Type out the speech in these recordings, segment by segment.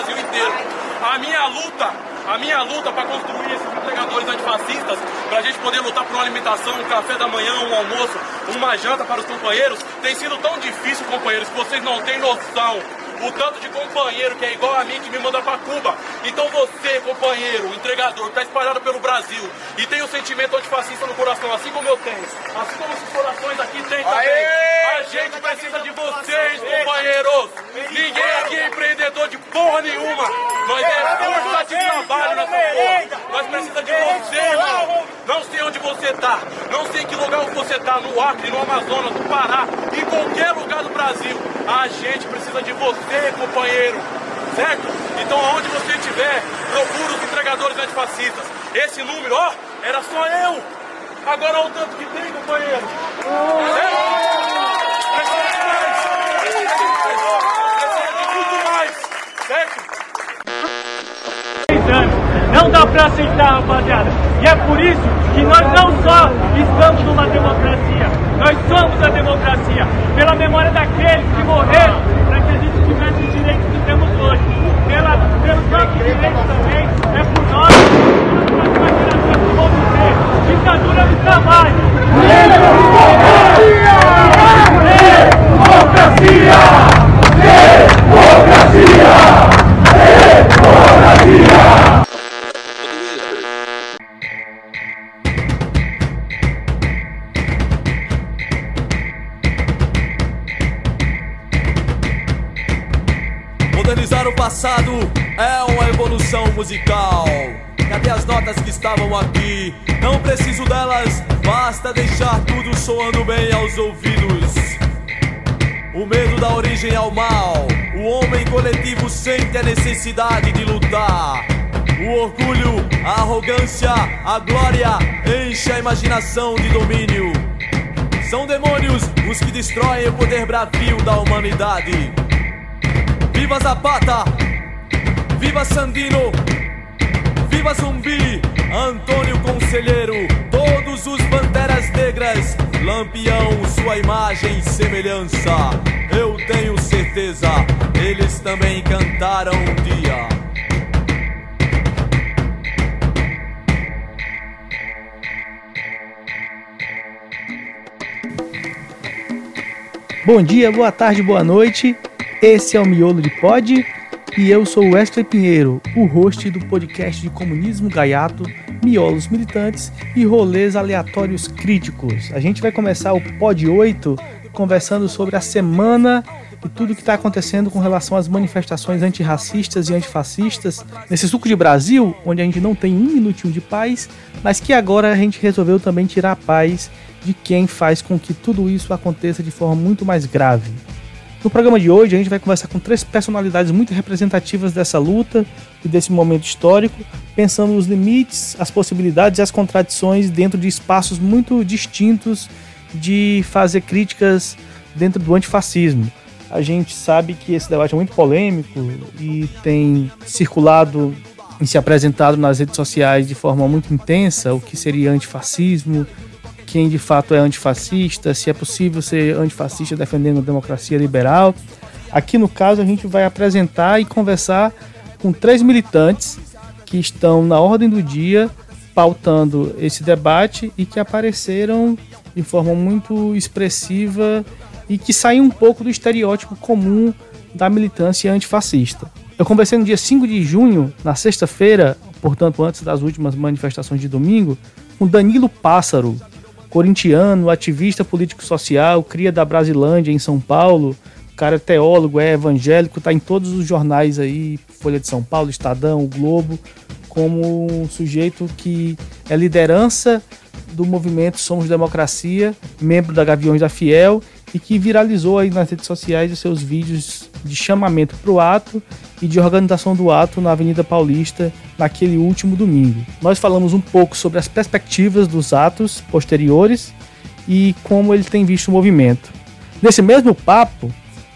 Brasil inteiro. A minha luta, a minha luta para construir esses entregadores antifascistas, para a gente poder lutar por uma alimentação, um café da manhã, um almoço, uma janta para os companheiros, tem sido tão difícil, companheiros, que vocês não têm noção o tanto de companheiro que é igual a mim que me manda para Cuba. Então você, companheiro, entregador, está espalhado pelo Brasil e tem o um sentimento antifascista no coração, assim como eu tenho, assim como esses corações aqui têm também. Aê! A gente precisa de vocês, companheiros. Ninguém aqui é empreendedor de porra nenhuma. Nós é força de trabalho nessa porra. Nós precisamos de você, irmão. Não sei onde você tá, não sei em que lugar você tá, no Acre, no Amazonas, no Pará, em qualquer lugar do Brasil. A gente precisa de você, companheiro. Certo? Então, aonde você estiver, procura os entregadores antifascistas. Esse número, ó, era só eu. Agora olha o tanto que tem, companheiro. Certo? Certo? Não dá pra aceitar, rapaziada. E é por isso que nós não só estamos numa democracia, nós somos a democracia. Pela memória daqueles que morreram para que a gente tivesse os direitos que temos hoje. Pela, pelos nossos direitos também, é por nós, pelas próximas gerações que vão viver. Ditadura nunca mais. Democracia! Democracia! Democracia! Passado é uma evolução musical. Cadê as notas que estavam aqui? Não preciso delas, basta deixar tudo soando bem aos ouvidos. O medo dá origem ao mal. O homem coletivo sente a necessidade de lutar. O orgulho, a arrogância, a glória enche a imaginação de domínio. São demônios os que destroem o poder bravio da humanidade. Viva Zapata! Viva Sandino! Viva Zumbi! Antônio Conselheiro! Todos os banderas negras! Lampião, sua imagem e semelhança! Eu tenho certeza, eles também cantaram um dia. Bom dia, boa tarde, boa noite. Esse é o Miolo de Pod e eu sou Wesley Pinheiro, o host do podcast de comunismo gaiato, miolos militantes e rolês aleatórios críticos. A gente vai começar o Pod 8 conversando sobre a semana e tudo que está acontecendo com relação às manifestações antirracistas e antifascistas nesse suco de Brasil, onde a gente não tem um minutinho de paz, mas que agora a gente resolveu também tirar a paz de quem faz com que tudo isso aconteça de forma muito mais grave. No programa de hoje, a gente vai conversar com três personalidades muito representativas dessa luta e desse momento histórico, pensando nos limites, as possibilidades e as contradições dentro de espaços muito distintos de fazer críticas dentro do antifascismo. A gente sabe que esse debate é muito polêmico e tem circulado e se apresentado nas redes sociais de forma muito intensa o que seria antifascismo, quem de fato é antifascista, se é possível ser antifascista defendendo a democracia liberal. Aqui no caso a gente vai apresentar e conversar com três militantes que estão na ordem do dia pautando esse debate e que apareceram de forma muito expressiva e que saem um pouco do estereótipo comum da militância antifascista. Eu conversei no dia 5 de junho, na sexta-feira, portanto antes das últimas manifestações de domingo, com Danilo Pássaro, corintiano, ativista político-social, cria da Brasilândia em São Paulo, o cara é teólogo, é evangélico, está em todos os jornais aí, Folha de São Paulo, Estadão, o Globo, como um sujeito que é liderança do movimento Somos Democracia, membro da Gaviões da Fiel e que viralizou aí nas redes sociais os seus vídeos de chamamento para o ato e de organização do ato na Avenida Paulista naquele último domingo. Nós falamos um pouco sobre as perspectivas dos atos posteriores e como ele tem visto o movimento. Nesse mesmo papo,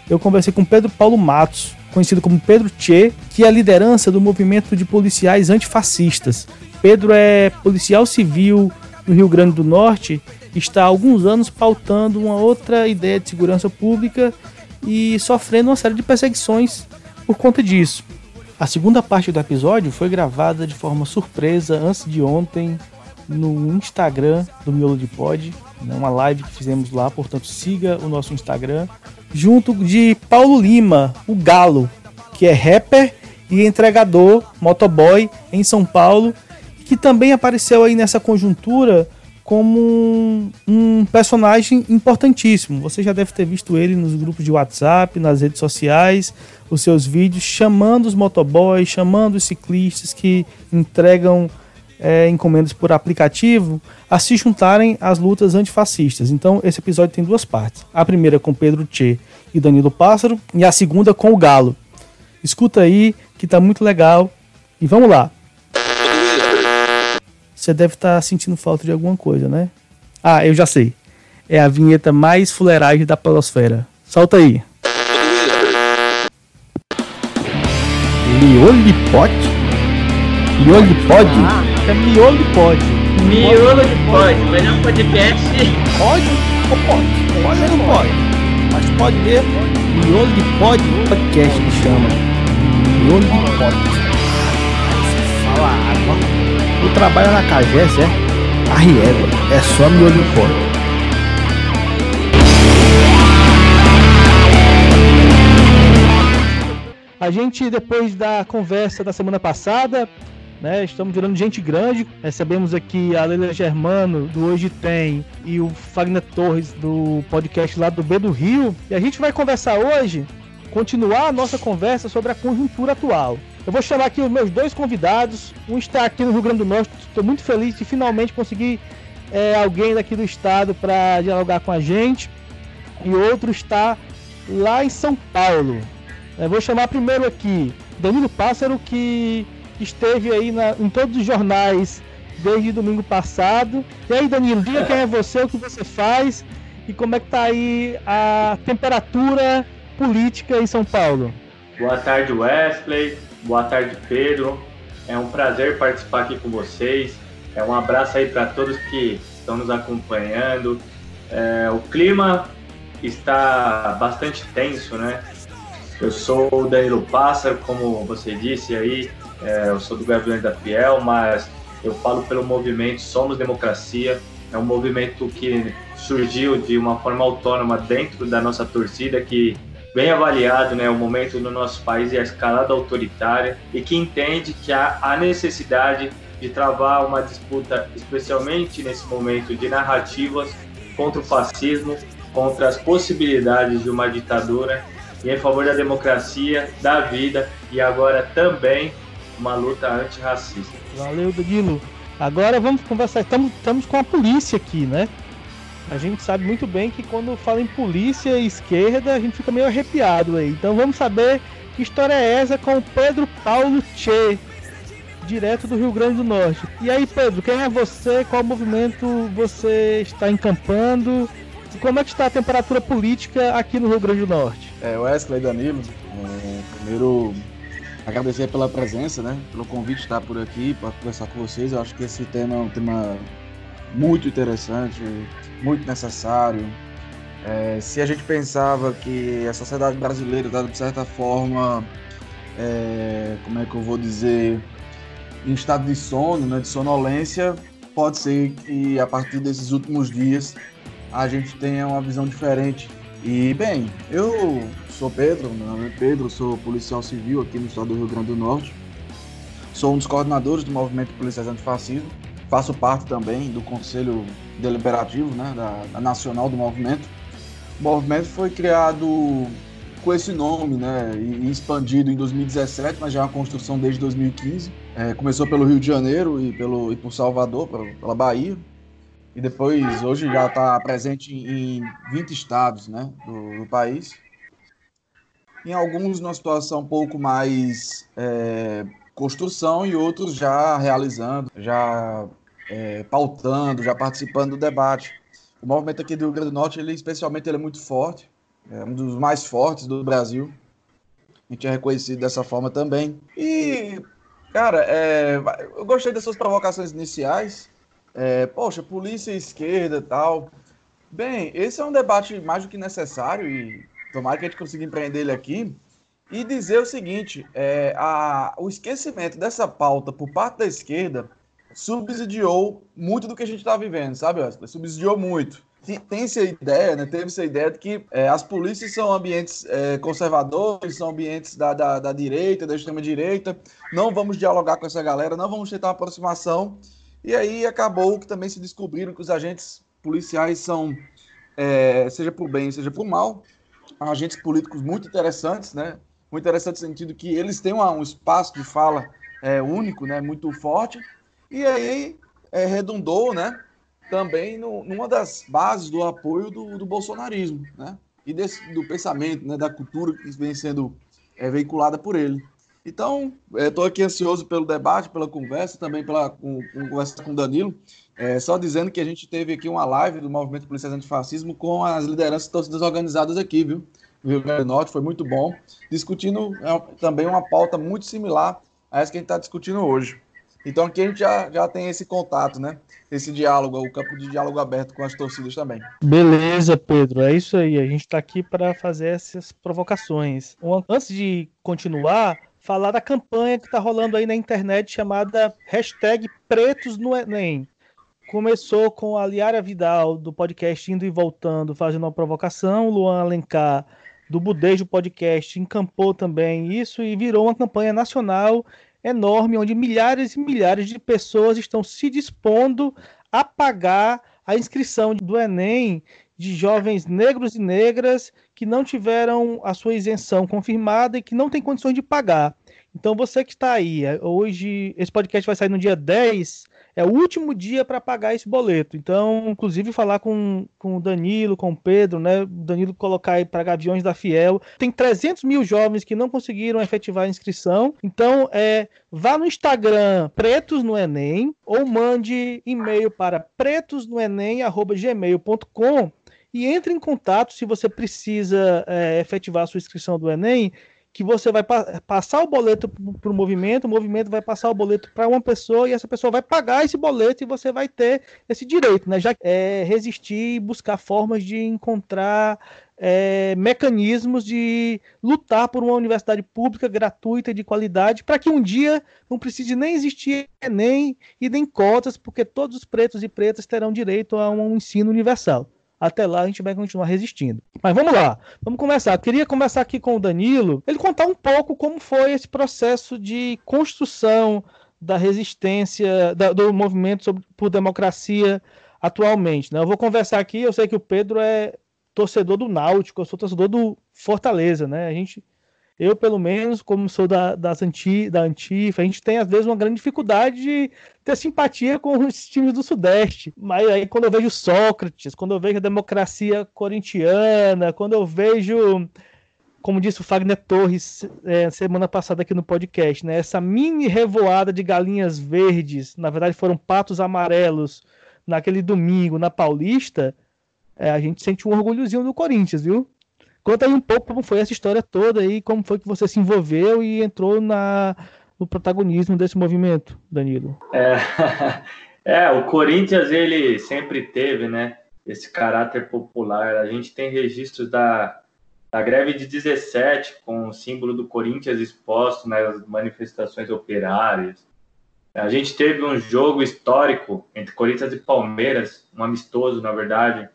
eu conversei com Pedro Paulo Matos, conhecido como Pedro Che, que é a liderança do movimento de policiais antifascistas. Pedro é policial civil no Rio Grande do Norte está há alguns anos pautando uma outra ideia de segurança pública e sofrendo uma série de perseguições por conta disso. A segunda parte do episódio foi gravada de forma surpresa antes de ontem no Instagram do Miolo de Pod, né, uma live que fizemos lá, portanto siga o nosso Instagram, junto de Paulo Lima, o Galo, que é rapper e entregador, motoboy em São Paulo, que também apareceu aí nessa conjuntura como um, um, personagem importantíssimo. Você já deve ter visto ele nos grupos de WhatsApp, nas redes sociais, os seus vídeos chamando os motoboys, chamando os ciclistas que entregam é, encomendas por aplicativo a se juntarem às lutas antifascistas. Então, esse episódio tem duas partes. A primeira com Pedro Tchê e Danilo Pássaro, e a segunda com o Galo. Escuta aí, que tá muito legal. E vamos lá. Você deve estar tá sentindo falta de alguma coisa, né? Ah, eu já sei. É a vinheta mais fuleiragem da polosfera. Solta aí. Miolo de pote? Miolo de pod? Ah, é miolo de pod. Miolo de pod, melhor podcast. Pode ou pode? Pode ou não pode? Mas pode mesmo. Miolo de pod podcast que chama. Miolo de pod. Fala água. Tu trabalha na Cagés, é? A Riego, é só miolo em pó. A gente, depois da conversa da semana passada, né, estamos virando gente grande. Recebemos aqui a Leila Germano, do Hoje Tem, e o Fagner Torres, do podcast lá do B do Rio. E a gente vai conversar hoje, continuar a nossa conversa sobre a conjuntura atual. Eu vou chamar aqui os meus dois convidados. Um está aqui no Rio Grande do Norte. Estou muito feliz de finalmente conseguir é, alguém daqui do estado para dialogar com a gente. E outro está lá em São Paulo. Eu vou chamar primeiro aqui Danilo Pássaro, que esteve aí na, em todos os jornais desde domingo passado. E aí, Danilo, diga quem é você, o que você faz e como é que tá aí a temperatura política em São Paulo. Boa tarde, Wesley. Boa tarde, Pedro. É um prazer participar aqui com vocês. É um abraço aí para todos que estão nos acompanhando. É, o clima está bastante tenso, né? Eu sou o Danilo Pássaro, como você disse aí, é, eu sou do Gaviões da Fiel, mas eu falo pelo movimento Somos Democracia. É um movimento que surgiu de uma forma autônoma dentro da nossa torcida, que bem avaliado né, o momento no nosso país e a escalada autoritária e que entende que há a necessidade de travar uma disputa, especialmente nesse momento de narrativas contra o fascismo, contra as possibilidades de uma ditadura e em favor da democracia, da vida e agora também uma luta antirracista. Valeu, Danilo. Agora vamos conversar. Estamos, estamos com a polícia aqui, né? A gente sabe muito bem que quando fala em polícia esquerda, a gente fica meio arrepiado aí. Então vamos saber que história é essa com o Pedro Paulo Che, direto do Rio Grande do Norte. E aí, Pedro, quem é você? Qual movimento você está encampando? E como é que está a temperatura política aqui no Rio Grande do Norte? É, Wesley Danilo, é, primeiro agradecer pela presença, né? Pelo convite de estar por aqui para conversar com vocês. Eu acho que esse tema é um tema muito interessante, muito necessário. É, se a gente pensava que a sociedade brasileira está, de certa forma, é, como é que eu vou dizer, em estado de sono, né, de sonolência, pode ser que a partir desses últimos dias a gente tenha uma visão diferente. E, bem, eu sou Pedro, meu nome é Pedro, sou policial civil aqui no estado do Rio Grande do Norte. Sou um dos coordenadores do movimento Policiais Antifascismo faço parte também do Conselho Deliberativo né, da, da Nacional do Movimento. O movimento foi criado com esse nome, né, e expandido em 2017, mas já é uma construção desde 2015. É, começou pelo Rio de Janeiro e, pelo, e por Salvador, pela, Bahia, e depois hoje já está presente em 20 estados né, do, do, país. Em alguns numa situação um pouco mais é, construção e outros já realizando, já é, pautando, já participando do debate. O movimento aqui do Rio Grande do Norte, ele especialmente ele é muito forte, é um dos mais fortes do Brasil. A gente é reconhecido dessa forma também. E, cara, é, eu gostei dessas provocações iniciais. É, poxa, polícia esquerda tal. Bem, esse é um debate mais do que necessário e tomara que a gente consiga empreender ele aqui. E dizer o seguinte: é, a, o esquecimento dessa pauta por parte da esquerda subsidiou muito do que a gente está vivendo, sabe, Wesley? Subsidiou muito. Tem-se a ideia, né? Teve-se a ideia de que é, as polícias são ambientes é, conservadores, são ambientes da, da, da direita, da extrema-direita. Não vamos dialogar com essa galera, não vamos tentar aproximação. E aí acabou que também se descobriram que os agentes policiais são, é, seja por bem, seja por mal, agentes políticos muito interessantes, né? Muito interessante no sentido que eles têm um espaço de fala é, único, né? Muito forte. E aí é, redundou, né? Também no, numa das bases do apoio do, do bolsonarismo, né? E desse, do pensamento, né? Da cultura que vem sendo é, veiculada por ele. Então, estou aqui ansioso pelo debate, pela conversa, também pela com, com conversa com o Danilo. É, só dizendo que a gente teve aqui uma live do Movimento Policiais Antifascismo com as lideranças torcidas organizadas aqui, viu? Rio Grande do Norte, foi muito bom. Discutindo é, também uma pauta muito similar a essa que a gente está discutindo hoje. Então aqui a gente já, já tem esse contato, né? Esse diálogo, o campo de diálogo aberto com as torcidas também. Beleza, Pedro, é isso aí. A gente está aqui para fazer essas provocações. Antes de continuar, falar da campanha que está rolando aí na internet chamada hashtag Pretos no Enem. Começou com a Liara Vidal, do podcast Indo e Voltando, fazendo uma provocação, Luan Alencar, do Budejo Podcast, encampou também isso e virou uma campanha nacional enorme, onde milhares e milhares de pessoas estão se dispondo a pagar a inscrição do Enem de jovens negros e negras que não tiveram a sua isenção confirmada e que não têm condições de pagar. Então, você que está aí, hoje, esse podcast vai sair no dia 10, é o último dia para pagar esse boleto. Então, inclusive, falar com, com o Danilo, com o Pedro, né? O Danilo colocar aí para Gaviões da Fiel. Tem 300 mil jovens que não conseguiram efetivar a inscrição. Então, é, vá no Instagram Pretos no Enem ou mande e-mail para pretosnoenem.gmail.com e entre em contato se você precisa é, efetivar a sua inscrição do Enem, que você vai pa passar o boleto para o movimento, o movimento vai passar o boleto para uma pessoa e essa pessoa vai pagar esse boleto e você vai ter esse direito, né? Já é, resistir e buscar formas de encontrar é, mecanismos de lutar por uma universidade pública gratuita e de qualidade para que um dia não precise nem existir nem e nem cotas, porque todos os pretos e pretas terão direito a um ensino universal. Até lá a gente vai continuar resistindo. Mas vamos lá, vamos começar. Eu queria começar aqui com o Danilo, ele contar um pouco como foi esse processo de construção da resistência da, do movimento sobre, por democracia atualmente. Né? Eu vou conversar aqui, eu sei que o Pedro é torcedor do Náutico, eu sou torcedor do Fortaleza, né? A gente eu, pelo menos, como sou da, das anti, da Antifa, a gente tem, às vezes, uma grande dificuldade de ter simpatia com os times do Sudeste. Mas aí, quando eu vejo Sócrates, quando eu vejo a democracia corintiana, quando eu vejo, como disse o Fagner Torres é, semana passada aqui no podcast, né, essa mini revoada de galinhas verdes, na verdade foram patos amarelos, naquele domingo na Paulista, é, a gente sente um orgulhozinho do Corinthians, viu? Conta aí um pouco como foi essa história toda e como foi que você se envolveu e entrou na, no protagonismo desse movimento, Danilo. É, é, o Corinthians ele sempre teve, né, esse caráter popular. A gente tem registros da, da greve de 17 com o símbolo do Corinthians exposto nas manifestações operárias. A gente teve um jogo histórico entre Corinthians e Palmeiras, um amistoso, na verdade,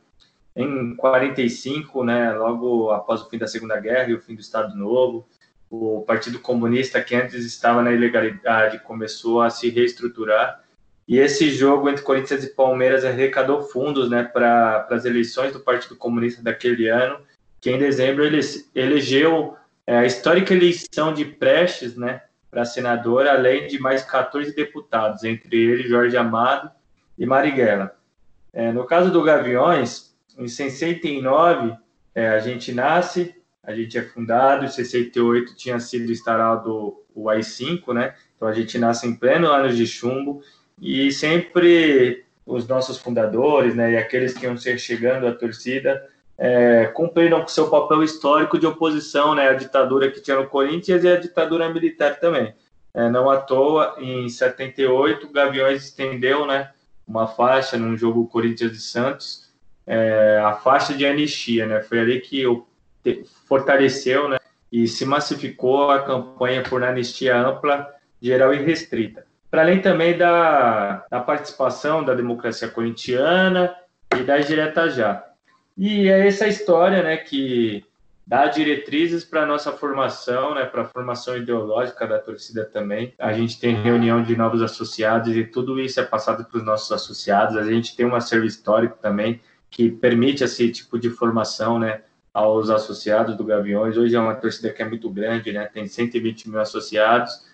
em 45, né, logo após o fim da Segunda Guerra e o fim do Estado Novo, o Partido Comunista, que antes estava na ilegalidade, começou a se reestruturar. E esse jogo entre Corinthians e Palmeiras arrecadou fundos né, para as eleições do Partido Comunista daquele ano, que em dezembro ele elegeu é, a histórica eleição de Prestes né, para senador, além de mais 14 deputados, entre eles Jorge Amado e Marighella. É, no caso do Gaviões, em 69, é, a gente nasce, a gente é fundado, em 68 tinha sido instalado o AI-5, né? Então a gente nasce em pleno ano de chumbo e sempre os nossos fundadores, né, e aqueles que iam ser chegando à torcida, é, cumpriram com seu papel histórico de oposição, né, à ditadura que tinha no Corinthians e à ditadura militar também. É, não à toa, em 78, o Gaviões estendeu, né, uma faixa num jogo Corinthians e Santos, é, a faixa de anistia, né? Foi ali que eu fortaleceu, né? e se massificou a campanha por anistia ampla, geral e restrita. Para além também da, da participação da democracia corintiana e da direta já. E é essa história né, que dá diretrizes para nossa formação, né, para a formação ideológica da torcida também. A gente tem reunião de novos associados e tudo isso é passado para os nossos associados. A gente tem um acervo histórico também que permite esse tipo de formação, né, aos associados do Gaviões. Hoje é uma torcida que é muito grande, né, tem 120 mil associados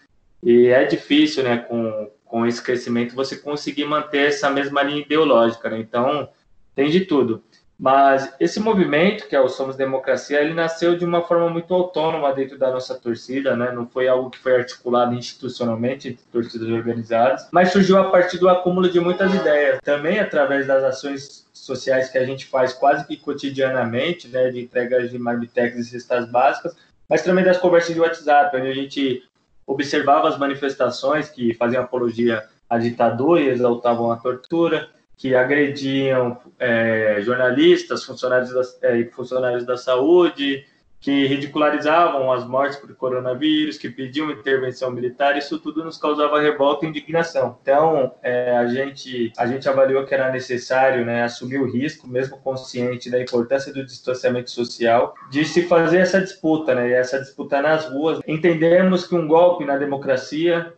e é difícil, né, com, com esse crescimento você conseguir manter essa mesma linha ideológica, né? Então, tem de tudo. Mas esse movimento, que é o Somos Democracia, ele nasceu de uma forma muito autônoma dentro da nossa torcida, né? Não foi algo que foi articulado institucionalmente entre torcidas organizadas, mas surgiu a partir do acúmulo de muitas ideias. Também através das ações sociais que a gente faz quase que cotidianamente, né? De entregas de marmitex e cestas básicas, mas também das conversas de WhatsApp, onde a gente observava as manifestações que faziam apologia à ditadura e exaltavam a tortura, que agrediam é, jornalistas, funcionários da, é, funcionários da saúde, que ridicularizavam as mortes por coronavírus, que pediam intervenção militar, isso tudo nos causava revolta e indignação. Então, é, a, gente, a gente avaliou que era necessário né, assumir o risco, mesmo consciente da importância do distanciamento social, de se fazer essa disputa, né, essa disputa nas ruas. Entendemos que um golpe na democracia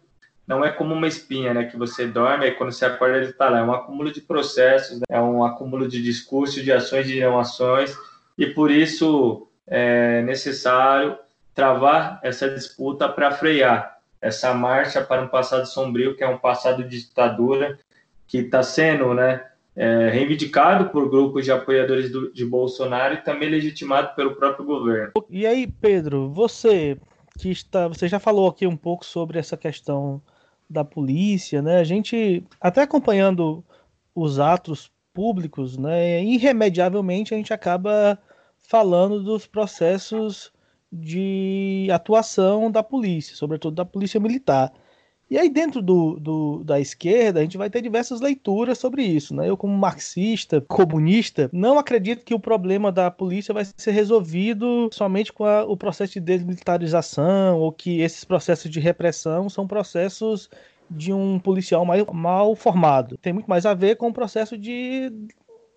não é como uma espinha, né? Que você dorme e quando você acorda ele está lá. É um acúmulo de processos, né? é um acúmulo de discursos, de ações de não ações, e por isso é necessário travar essa disputa para frear essa marcha para um passado sombrio, que é um passado de ditadura, que está sendo, né? É, reivindicado por grupos de apoiadores do, de Bolsonaro e também legitimado pelo próprio governo. E aí, Pedro, você que está, você já falou aqui um pouco sobre essa questão da polícia, né? A gente até acompanhando os atos públicos, né? Irremediavelmente a gente acaba falando dos processos de atuação da polícia, sobretudo da polícia militar. E aí, dentro do, do, da esquerda, a gente vai ter diversas leituras sobre isso. Né? Eu, como marxista, comunista, não acredito que o problema da polícia vai ser resolvido somente com a, o processo de desmilitarização, ou que esses processos de repressão são processos de um policial mal, mal formado. Tem muito mais a ver com o processo de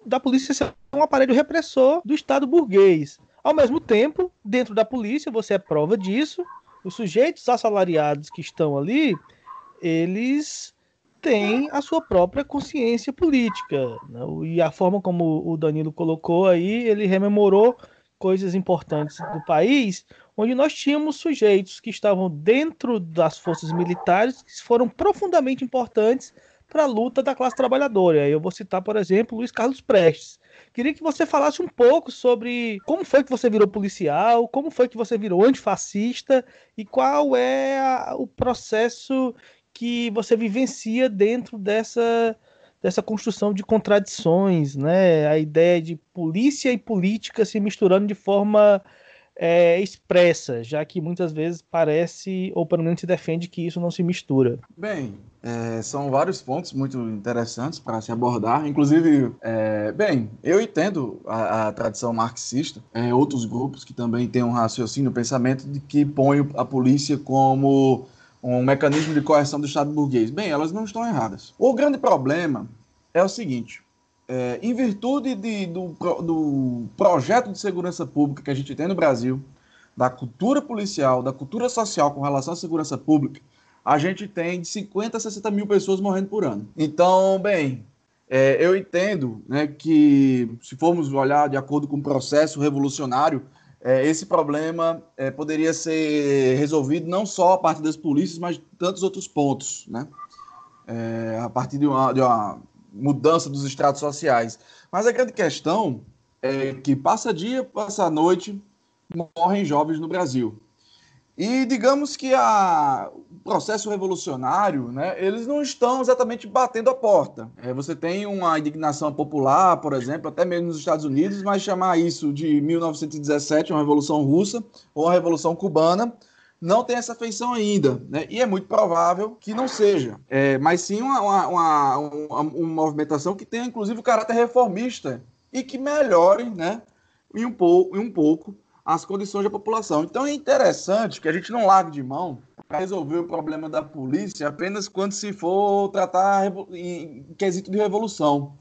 da polícia ser um aparelho repressor do Estado burguês. Ao mesmo tempo, dentro da polícia, você é prova disso, os sujeitos assalariados que estão ali, eles têm a sua própria consciência política. Né? E a forma como o Danilo colocou aí, ele rememorou coisas importantes do país, onde nós tínhamos sujeitos que estavam dentro das forças militares que foram profundamente importantes para a luta da classe trabalhadora. Eu vou citar, por exemplo, Luiz Carlos Prestes. Queria que você falasse um pouco sobre como foi que você virou policial, como foi que você virou antifascista e qual é a, o processo que você vivencia dentro dessa, dessa construção de contradições, né? A ideia de polícia e política se misturando de forma é, expressa, já que muitas vezes parece, ou pelo menos se defende, que isso não se mistura. Bem, é, são vários pontos muito interessantes para se abordar. Inclusive, é, bem, eu entendo a, a tradição marxista, é, outros grupos que também têm um raciocínio, um pensamento de que põe a polícia como um mecanismo de coerção do Estado burguês. Bem, elas não estão erradas. O grande problema é o seguinte: é, em virtude de, do, do projeto de segurança pública que a gente tem no Brasil, da cultura policial, da cultura social com relação à segurança pública, a gente tem de 50 a 60 mil pessoas morrendo por ano. Então, bem, é, eu entendo né, que, se formos olhar de acordo com o processo revolucionário, é, esse problema é, poderia ser resolvido não só a partir das polícias, mas tantos outros pontos, né? É, a partir de uma, de uma mudança dos estratos sociais. Mas a grande questão é que passa dia, passa noite, morrem jovens no Brasil. E digamos que a, o processo revolucionário, né, eles não estão exatamente batendo a porta. É, você tem uma indignação popular, por exemplo, até mesmo nos Estados Unidos, mas chamar isso de 1917, uma revolução russa, ou uma revolução cubana, não tem essa feição ainda, né? E é muito provável que não seja, é, mas sim uma, uma, uma, uma, uma movimentação que tenha, inclusive, o caráter reformista e que melhore, né? Em um pouco, em um pouco as condições da população. Então é interessante que a gente não largue de mão para resolver o problema da polícia apenas quando se for tratar em quesito de revolução.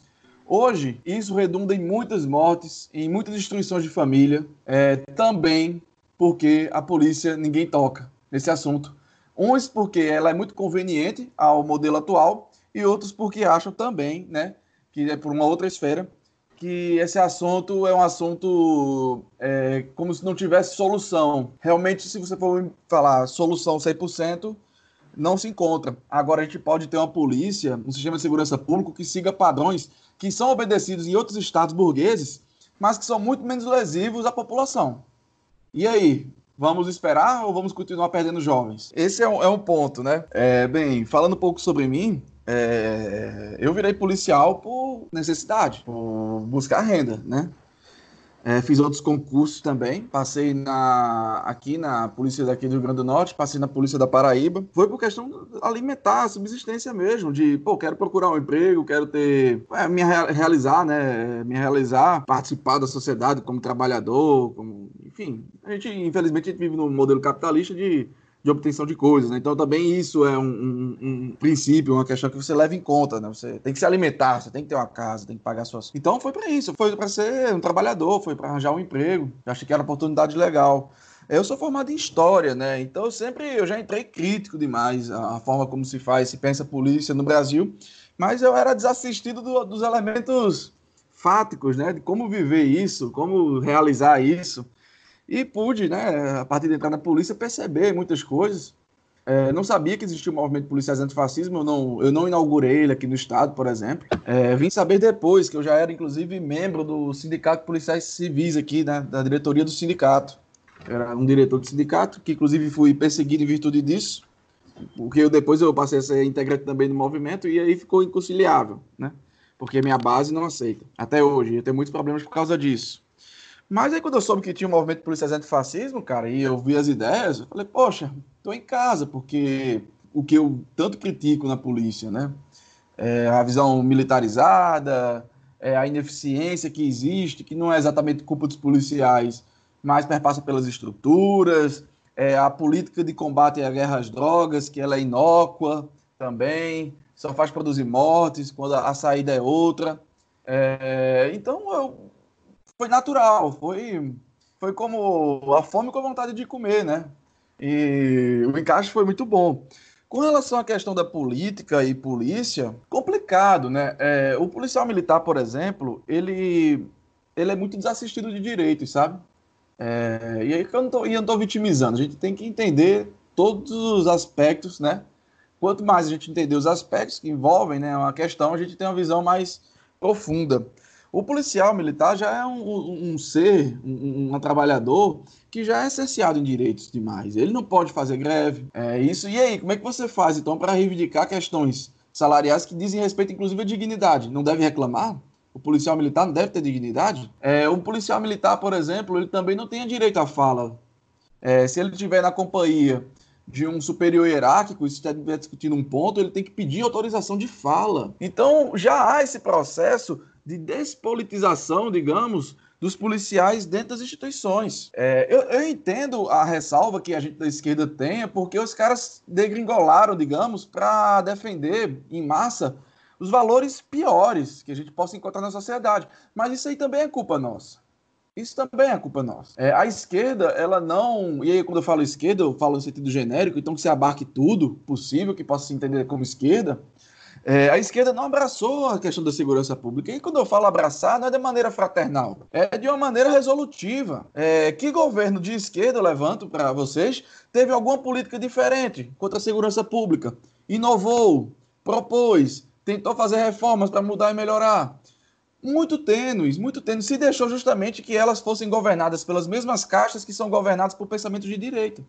Hoje, isso redunda em muitas mortes, em muitas destruições de família, é, também porque a polícia ninguém toca nesse assunto. Uns porque ela é muito conveniente ao modelo atual e outros porque acham também, né, que é por uma outra esfera, que esse assunto é um assunto é, como se não tivesse solução. Realmente, se você for falar solução 100%, não se encontra. Agora, a gente pode ter uma polícia, um sistema de segurança público que siga padrões que são obedecidos em outros estados burgueses, mas que são muito menos lesivos à população. E aí, vamos esperar ou vamos continuar perdendo jovens? Esse é um, é um ponto, né? É, bem, falando um pouco sobre mim, é, eu virei policial por necessidade, por buscar renda, né? É, fiz outros concursos também. Passei na, aqui na polícia daqui do Rio Grande do Norte, passei na polícia da Paraíba. Foi por questão alimentar, subsistência mesmo, de, pô, quero procurar um emprego, quero ter, é, me realizar, né? Me realizar, participar da sociedade como trabalhador, como, enfim. A gente, infelizmente, a gente vive num modelo capitalista de de obtenção de coisas, né? Então também isso é um, um, um, princípio, uma questão que você leva em conta, né? Você tem que se alimentar, você tem que ter uma casa, tem que pagar suas. Então foi para isso, foi para ser um trabalhador, foi para arranjar um emprego. Eu achei que era uma oportunidade legal. Eu sou formado em história, né? Então eu sempre eu já entrei crítico demais a, forma como se faz, se pensa polícia no Brasil, mas eu era desassistido do, dos elementos fáticos, né? De como viver isso, como realizar isso. E pude, né, a partir de entrar na polícia, perceber muitas coisas. É, não sabia que existia o um movimento de policiais antifascismo, eu não, eu não inaugurei ele aqui no estado, por exemplo. É, vim saber depois, que eu já era, inclusive, membro do Sindicato de Policiais Civis aqui, né, da diretoria do sindicato. Era um diretor do sindicato, que inclusive fui perseguido em virtude disso, porque eu, depois eu passei a ser integrante também do movimento, e aí ficou inconciliável, né? Porque minha base não aceita. Até hoje, eu tenho muitos problemas por causa disso. Mas aí quando eu soube que tinha um movimento policiais antifascismo, cara, e eu vi as ideias, eu falei, poxa, tô em casa, porque o que eu tanto critico na polícia, né? É a visão militarizada, é a ineficiência que existe, que não é exatamente culpa dos policiais, mas perpassa pelas estruturas, é a política de combate à guerra às drogas, que ela é inócua também, só faz produzir mortes quando a, saída é outra. É, então eu foi natural, foi, foi como a fome com a vontade de comer, né? E o encaixe foi muito bom. Com relação à questão da política e polícia, complicado, né? É, o policial militar, por exemplo, ele, ele é muito desassistido de direitos, sabe? É, e aí eu não, tô vitimizando, a gente tem que entender todos os aspectos, né? Quanto mais a gente entender os aspectos que envolvem né, uma questão, a gente tem uma visão mais profunda. O policial militar já é um, um ser, um, um, trabalhador que já é cerceado em direitos demais. Ele não pode fazer greve. É isso. E aí, como é que você faz então para reivindicar questões salariais que dizem respeito, inclusive, à dignidade? Não deve reclamar? O policial militar não deve ter dignidade? É, um policial militar, por exemplo, ele também não tem direito à fala. É, se ele estiver na companhia de um superior hierárquico, se estiver discutindo um ponto, ele tem que pedir autorização de fala. Então, já há esse processo de despolitização, digamos, dos policiais dentro das instituições. É, eu, eu, entendo a ressalva que a gente da esquerda tenha, porque os caras degringolaram, digamos, para defender em massa os valores piores que a gente possa encontrar na sociedade. Mas isso aí também é culpa nossa. Isso também é culpa nossa. É, a esquerda, ela não. E aí, quando eu falo esquerda, eu falo no sentido genérico, então que se abarque tudo possível que possa se entender como esquerda. É, a esquerda não abraçou a questão da segurança pública. E quando eu falo abraçar, não é de maneira fraternal, é de uma maneira resolutiva. É, que governo de esquerda, eu levanto para vocês, teve alguma política diferente contra a segurança pública? Inovou, propôs, tentou fazer reformas para mudar e melhorar. Muito tênues, muito tênues. Se deixou justamente que elas fossem governadas pelas mesmas caixas que são governadas por pensamentos de direita.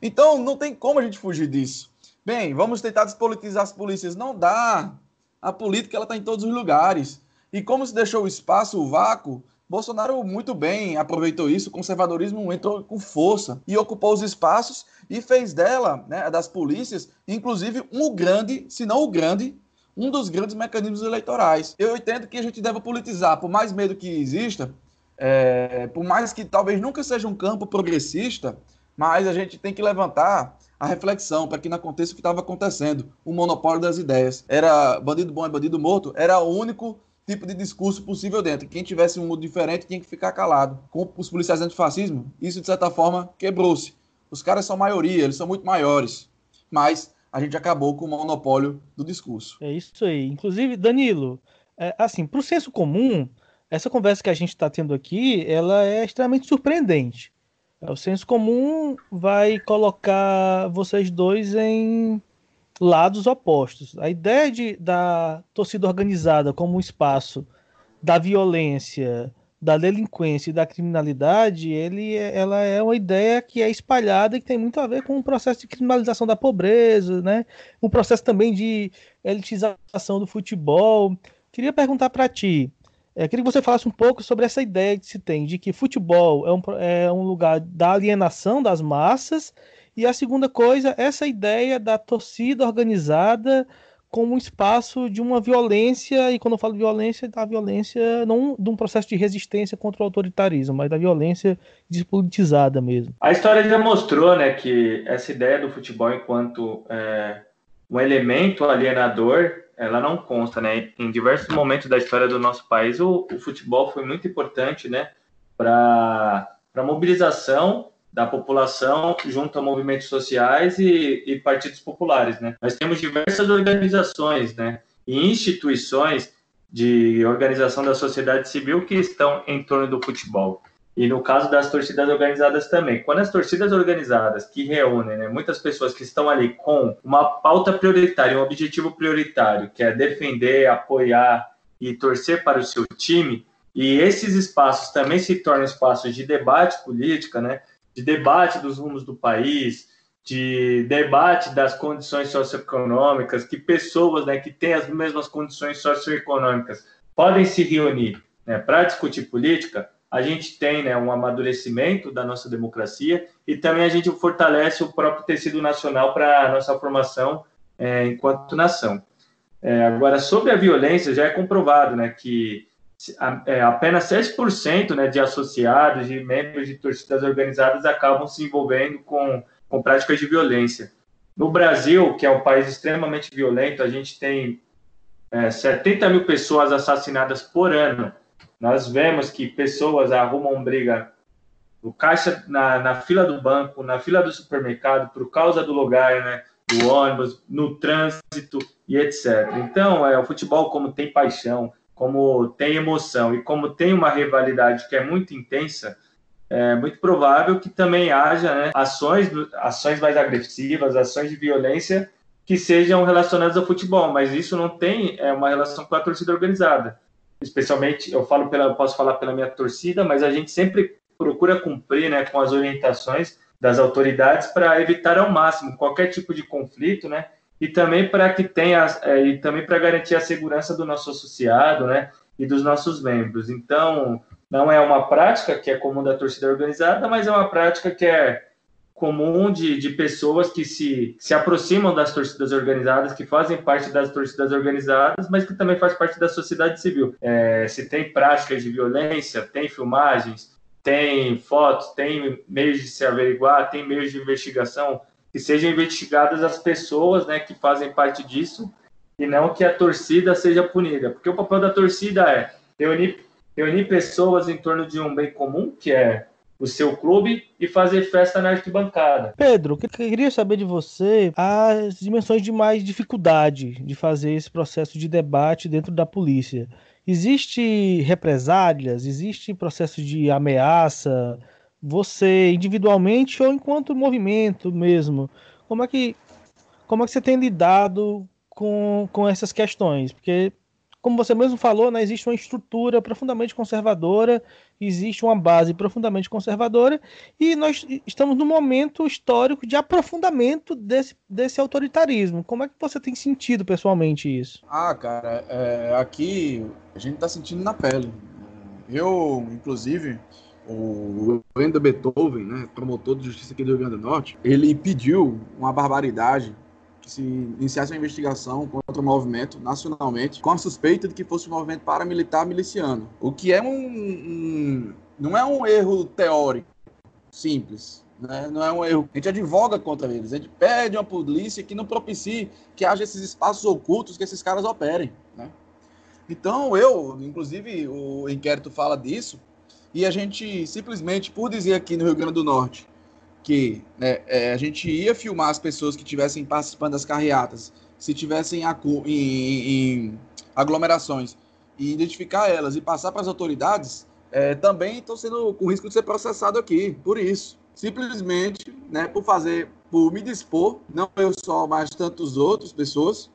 Então, não tem como a gente fugir disso. Bem, vamos tentar despolitizar as polícias. Não dá. A política ela está em todos os lugares. E como se deixou o espaço, o vácuo, Bolsonaro muito bem aproveitou isso, o conservadorismo entrou com força e ocupou os espaços e fez dela, né, das polícias, inclusive um grande, se não o grande, um dos grandes mecanismos eleitorais. Eu entendo que a gente deve politizar, por mais medo que exista, É, por mais que talvez nunca seja um campo progressista, mas a gente tem que levantar a reflexão para que não aconteça o que estava acontecendo, o monopólio das ideias. Era bandido bom é bandido morto, era o único tipo de discurso possível dentro. Quem tivesse um mundo diferente tinha que ficar calado. Com os policiais antifascismo, isso de certa forma quebrou-se. Os caras são maioria, eles são muito maiores. Mas a gente acabou com o monopólio do discurso. É isso aí. Inclusive, Danilo, é, assim, para o senso comum, essa conversa que a gente está tendo aqui, ela é extremamente surpreendente. É, o senso comum vai colocar vocês dois em lados opostos. A ideia de, da torcida organizada como um espaço da violência, da delinquência e da criminalidade, ele, ela é uma ideia que é espalhada e que tem muito a ver com o processo de criminalização da pobreza, né? um processo também de elitização do futebol. Queria perguntar para ti, é, queria que você falasse um pouco sobre essa ideia que se tem de que futebol é um, é um lugar da alienação das massas e a segunda coisa, essa ideia da torcida organizada como um espaço de uma violência, e quando eu falo violência, da violência não de um processo de resistência contra o autoritarismo, mas da violência despolitizada mesmo. A história já mostrou né, que essa ideia do futebol enquanto é, um elemento alienador, ela não consta. Né? Em diversos momentos da história do nosso país, o, o futebol foi muito importante né, para a mobilização da população junto a movimentos sociais e, e, partidos populares, né? Nós temos diversas organizações, né, e instituições de organização da sociedade civil que estão em torno do futebol. E no caso das torcidas organizadas também. Quando as torcidas organizadas que reúnem né, muitas pessoas que estão ali com uma pauta prioritária, um objetivo prioritário, que é defender, apoiar e torcer para o seu time, e esses espaços também se tornam espaços de debate política, né? De debate dos rumos do país, de debate das condições socioeconômicas, que pessoas né, que têm as mesmas condições socioeconômicas podem se reunir né, para discutir política, a gente tem né, um amadurecimento da nossa democracia e também a gente fortalece o próprio tecido nacional para a nossa formação é, enquanto nação. É, agora, sobre a violência, já é comprovado né, que é, apenas 7% né, de associados e membros de torcidas organizadas acabam se envolvendo com, com práticas de violência. No Brasil, que é um país extremamente violento, a gente tem é, 70 mil pessoas assassinadas por ano. Nós vemos que pessoas arrumam briga no caixa, na, na fila do banco, na fila do supermercado, por causa do lugar, né, do ônibus, no trânsito e etc. Então, é, o futebol, como tem paixão, como tem emoção e como tem uma rivalidade que é muito intensa, é muito provável que também haja né, ações, ações mais agressivas, ações de violência que sejam relacionadas ao futebol, mas isso não tem é, uma relação com a torcida organizada. Especialmente, eu falo pela, posso falar pela minha torcida, mas a gente sempre procura cumprir né, com as orientações das autoridades para evitar ao máximo qualquer tipo de conflito, né? E também para que tenha é, e também para garantir a segurança do nosso associado, né, e dos nossos membros. Então, não é uma prática que é comum da torcida organizada, mas é uma prática que é comum de, de pessoas que se, se aproximam das torcidas organizadas, que fazem parte das torcidas organizadas, mas que também faz parte da sociedade civil. É, se tem práticas de violência, tem filmagens, tem fotos, tem meios de se averiguar, tem meios de investigação que sejam investigadas as pessoas né, que fazem parte disso e não que a torcida seja punida. Porque o papel da torcida é reunir, reunir pessoas em torno de um bem comum, que é o seu clube, e fazer festa na arquibancada. Pedro, eu queria saber de você as dimensões de mais dificuldade de fazer esse processo de debate dentro da polícia. Existe represálias? Existe processo de ameaça? Você individualmente ou enquanto movimento mesmo? Como é que, como é que você tem lidado com, com essas questões? Porque, como você mesmo falou, né, existe uma estrutura profundamente conservadora, existe uma base profundamente conservadora, e nós estamos num momento histórico de aprofundamento desse, desse autoritarismo. Como é que você tem sentido pessoalmente isso? Ah, cara, é, aqui a gente está sentindo na pele. Eu, inclusive, o Wendel Beethoven, né, promotor de justiça aqui do Rio Grande do Norte, ele pediu uma barbaridade que se iniciasse uma investigação contra o movimento nacionalmente, com a suspeita de que fosse um movimento paramilitar miliciano. O que é um, um, não é um erro teórico simples. Né? Não é um erro. A gente advoga contra eles. A gente pede uma polícia que não propicie que haja esses espaços ocultos que esses caras operem. Né? Então, eu, inclusive, o inquérito fala disso, e a gente simplesmente, por dizer aqui no Rio Grande do Norte que né, é, a gente ia filmar as pessoas que estivessem participando das carreatas, se tivessem em, em, em aglomerações, e identificar elas e passar para as autoridades, é, também estão sendo com risco de ser processado aqui, por isso. Simplesmente, né, por fazer, por me dispor, não eu só, mas tantos outros pessoas,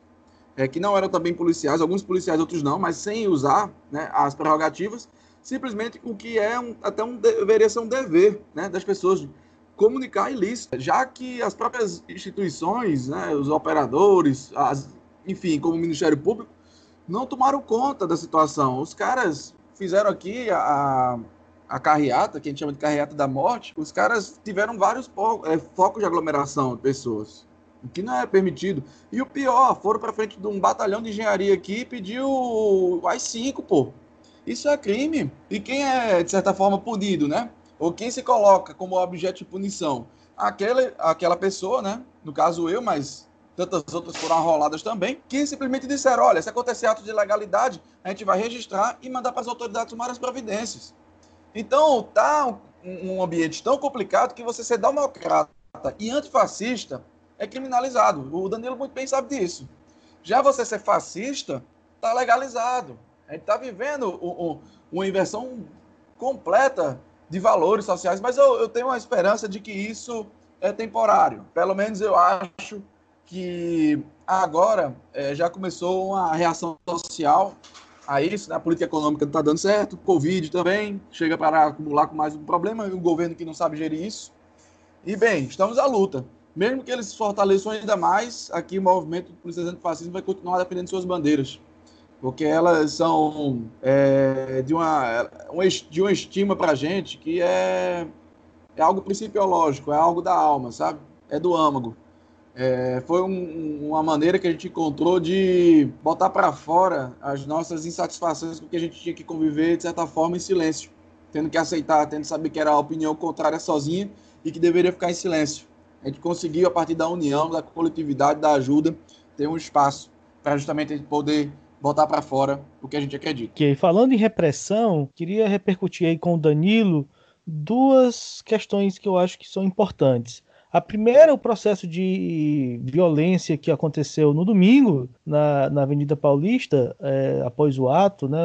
é, que não eram também policiais, alguns policiais, outros não, mas sem usar né, as prerrogativas, simplesmente o que é um, até um deveria ser um dever né, das pessoas comunicar ilícito, já que as próprias instituições, né, os operadores, as, enfim, como o Ministério Público, não tomaram conta da situação. Os caras fizeram aqui a, a carreata, que a gente chama de carreata da morte, os caras tiveram vários é, focos de aglomeração de pessoas, o que não é permitido. E o pior, foram para frente de um batalhão de engenharia aqui e pediu as cinco, pô. Isso é crime. E quem é, de certa forma, punido, né? Ou quem se coloca como objeto de punição? Aquela, aquela pessoa, né? No caso eu, mas tantas outras foram arroladas também, que simplesmente disseram: olha, se acontecer ato de ilegalidade, a gente vai registrar e mandar para as autoridades tomar as providências. Então, tá um, um ambiente tão complicado que você ser democrata e antifascista é criminalizado. O Danilo muito bem sabe disso. Já você ser fascista, tá legalizado. A gente está vivendo um, um, uma inversão completa de valores sociais, mas eu, eu tenho uma esperança de que isso é temporário. Pelo menos eu acho que agora é, já começou uma reação social a isso, né? a política econômica não está dando certo, Covid também chega para acumular com mais um problema, e um governo que não sabe gerir isso. E bem, estamos à luta. Mesmo que eles fortaleçam ainda mais, aqui o movimento do polícia antifascismo vai continuar defendendo suas bandeiras, porque elas são é, de, uma, de uma estima para a gente que é, é algo principiológico, é algo da alma, sabe? É do âmago. É, foi um, uma maneira que a gente encontrou de botar para fora as nossas insatisfações com que a gente tinha que conviver, de certa forma, em silêncio, tendo que aceitar, tendo que saber que era a opinião contrária sozinha e que deveria ficar em silêncio. A gente conseguiu, a partir da união, da coletividade, da ajuda, ter um espaço para justamente poder botar para fora o que a gente acredita. Ok, falando em repressão, queria repercutir aí com o Danilo duas questões que eu acho que são importantes. A primeira é o processo de violência que aconteceu no domingo na, na Avenida Paulista, é, após o ato, né?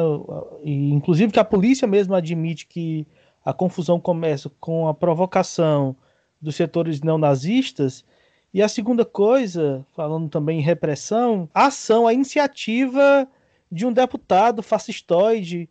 E, inclusive que a polícia mesmo admite que a confusão começa com a provocação dos setores neonazistas. E a segunda coisa, falando também em repressão, a ação, a iniciativa de um deputado fascistoide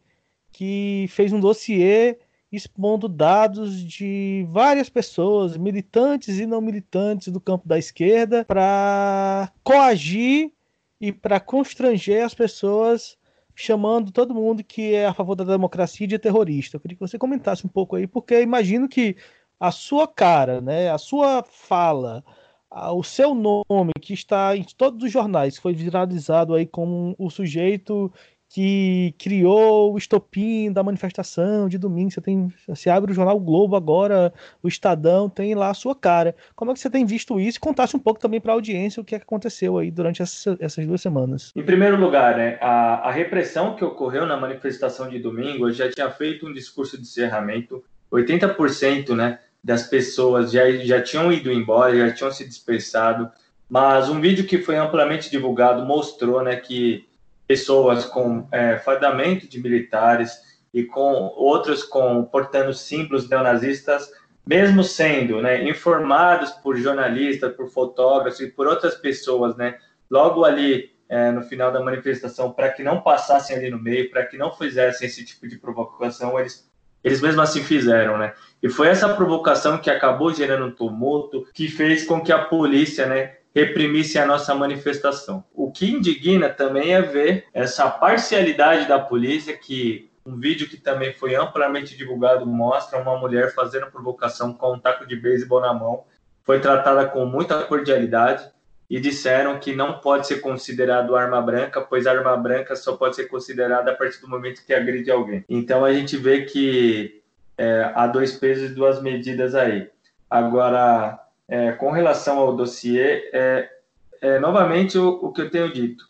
que fez um dossiê expondo dados de várias pessoas, militantes e não militantes do campo da esquerda, para coagir e para constranger as pessoas, chamando todo mundo que é a favor da democracia de terrorista. Eu queria que você comentasse um pouco aí, porque imagino que a sua cara, né, a sua fala, o seu nome que está em todos os jornais, foi viralizado aí como o sujeito que criou o estopim da manifestação de domingo. Você tem, você abre o jornal Globo agora, o Estadão tem lá a sua cara. Como é que você tem visto isso? Contasse um pouco também para a audiência o que, é que aconteceu aí durante essa, essas duas semanas. Em primeiro lugar, né, a, a repressão que ocorreu na manifestação de domingo, eu já tinha feito um discurso de encerramento. 80% né, das pessoas já, já tinham ido embora, já tinham se dispersado. Mas um vídeo que foi amplamente divulgado mostrou né, que pessoas com é, fardamento de militares e com outros com portando símbolos neonazistas, mesmo sendo né, informados por jornalistas, por fotógrafos e por outras pessoas, né, logo ali é, no final da manifestação, para que não passassem ali no meio, para que não fizessem esse tipo de provocação, eles eles mesmo assim fizeram, né? E foi essa provocação que acabou gerando um tumulto, que fez com que a polícia, né, reprimisse a nossa manifestação. O que indigna também é ver essa parcialidade da polícia que um vídeo que também foi amplamente divulgado mostra uma mulher fazendo provocação com um taco de beisebol na mão. Foi tratada com muita cordialidade e disseram que não pode ser considerado arma branca, pois arma branca só pode ser considerada a partir do momento que agride alguém. Então a gente vê que é, há dois pesos e duas medidas aí. Agora, é, com relação ao dossiê, é, é novamente o, o, que eu tenho dito.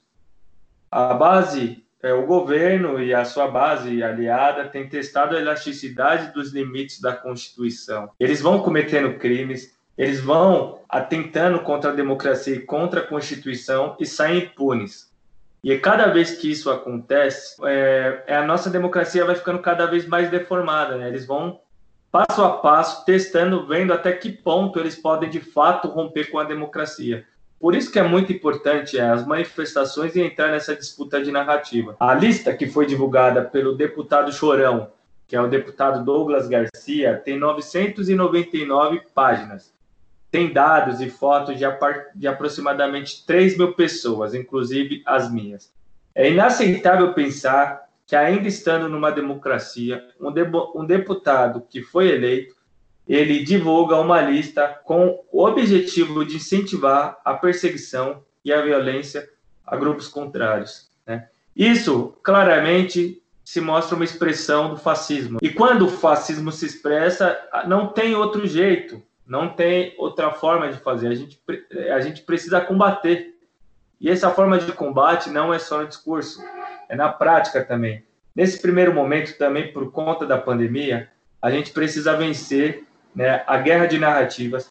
A base, é, o governo e a sua base aliada têm testado a elasticidade dos limites da Constituição. Eles vão cometendo crimes, eles vão atentando contra a democracia e contra a Constituição e saem impunes. E cada vez que isso acontece, é, é, a nossa democracia vai ficando cada vez mais deformada. Né? Eles vão passo a passo, testando, vendo até que ponto eles podem de fato romper com a democracia. Por isso que é muito importante é, as manifestações e entrar nessa disputa de narrativa. A lista que foi divulgada pelo deputado Chorão, que é o deputado Douglas Garcia, tem 999 páginas tem dados e fotos de, de aproximadamente 3 mil pessoas, inclusive as minhas. É inaceitável pensar que, ainda estando numa democracia, um, de, um deputado que foi eleito, ele divulga uma lista com o objetivo de incentivar a perseguição e a violência a grupos contrários. Né? Isso, claramente, se mostra uma expressão do fascismo. E quando o fascismo se expressa, não tem outro jeito não tem outra forma de fazer. A gente, a gente precisa combater. E essa forma de combate não é só no discurso, é na prática também. Nesse primeiro momento, também por conta da pandemia, a gente precisa vencer né, a guerra de narrativas.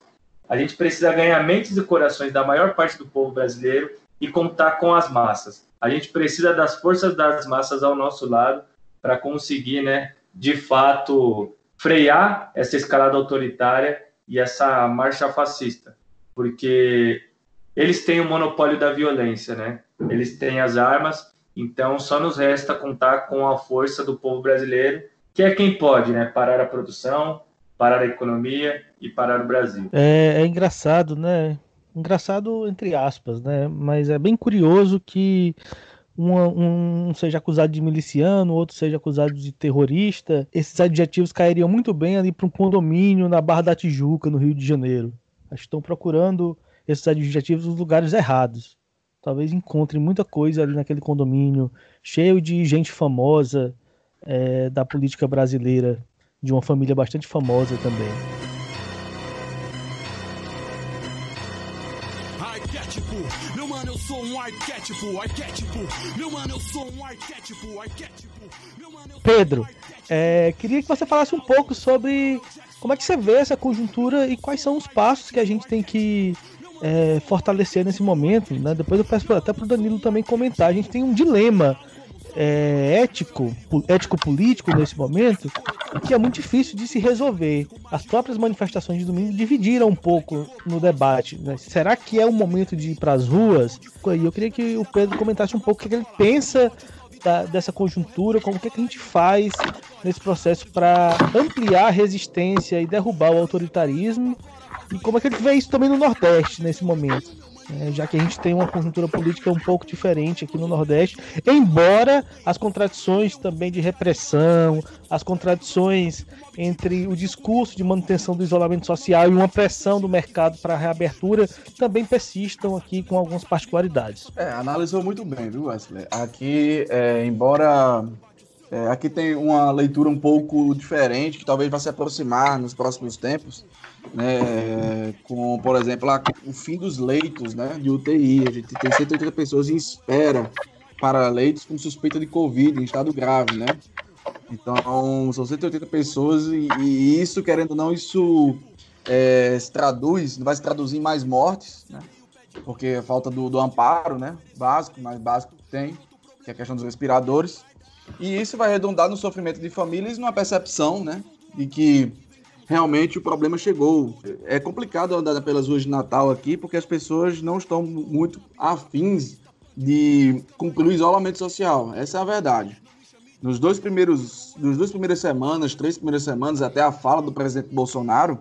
A gente precisa ganhar mentes e corações da maior parte do povo brasileiro e contar com as massas. A gente precisa das forças das massas ao nosso lado para conseguir, né, de fato, frear essa escalada autoritária e essa marcha fascista, porque eles têm o monopólio da violência, né? Eles têm as armas, então só nos resta contar com a força do povo brasileiro, que é quem pode, né? Parar a produção, parar a economia e parar o Brasil. É, é engraçado, né? Engraçado entre aspas, né? Mas é bem curioso que um, um, seja acusado de miliciano, outro seja acusado de terrorista, esses adjetivos cairiam muito bem ali para um condomínio na Barra da Tijuca, no Rio de Janeiro. Que estão procurando esses adjetivos nos lugares errados. Talvez encontrem muita coisa ali naquele condomínio, cheio de gente famosa é, da política brasileira, de uma família bastante famosa também. Sou um arquétipo, arquétipo. Meu mano, eu sou um arquétipo, arquétipo. Mano, Pedro, é, queria que você falasse um pouco sobre como é que você vê essa conjuntura e quais são os passos que a gente tem que é, fortalecer nesse momento. Né? Depois eu peço até para o Danilo também comentar. A gente tem um dilema é, ético, ético-político nesse momento, que é muito difícil de se resolver. As próprias manifestações de domingo dividiram um pouco no debate. Né? Será que é o momento de ir para as ruas? E eu queria que o Pedro comentasse um pouco o que ele pensa da, dessa conjuntura, como que, que a gente faz nesse processo para ampliar a resistência e derrubar o autoritarismo, e como é que ele vê isso também no Nordeste nesse momento é, já que a gente tem uma conjuntura política um pouco diferente aqui no Nordeste, embora as contradições também de repressão, as contradições entre o discurso de manutenção do isolamento social e uma pressão do mercado para a reabertura também persistam aqui com algumas particularidades. É, analisou muito bem, viu, Wesley? Aqui, é, embora é, aqui tem uma leitura um pouco diferente, que talvez vá se aproximar nos próximos tempos, né, com, por exemplo, a, o fim dos leitos né, de UTI. A gente tem 180 pessoas em espera para leitos com suspeita de Covid, em estado grave, né? Então, são 180 pessoas e, e isso, querendo ou não, isso é, se traduz, vai se traduzir em mais mortes, né? Porque a falta do, do amparo, né? Básico, mais básico que tem, que é a questão dos respiradores. E isso vai redundar no sofrimento de famílias e numa percepção, né? De que realmente o problema chegou. É complicado andar pelas ruas de Natal aqui porque as pessoas não estão muito afins de concluir o isolamento social. Essa é a verdade. Nos dois primeiros, nos duas primeiras semanas, três primeiras semanas, até a fala do presidente Bolsonaro,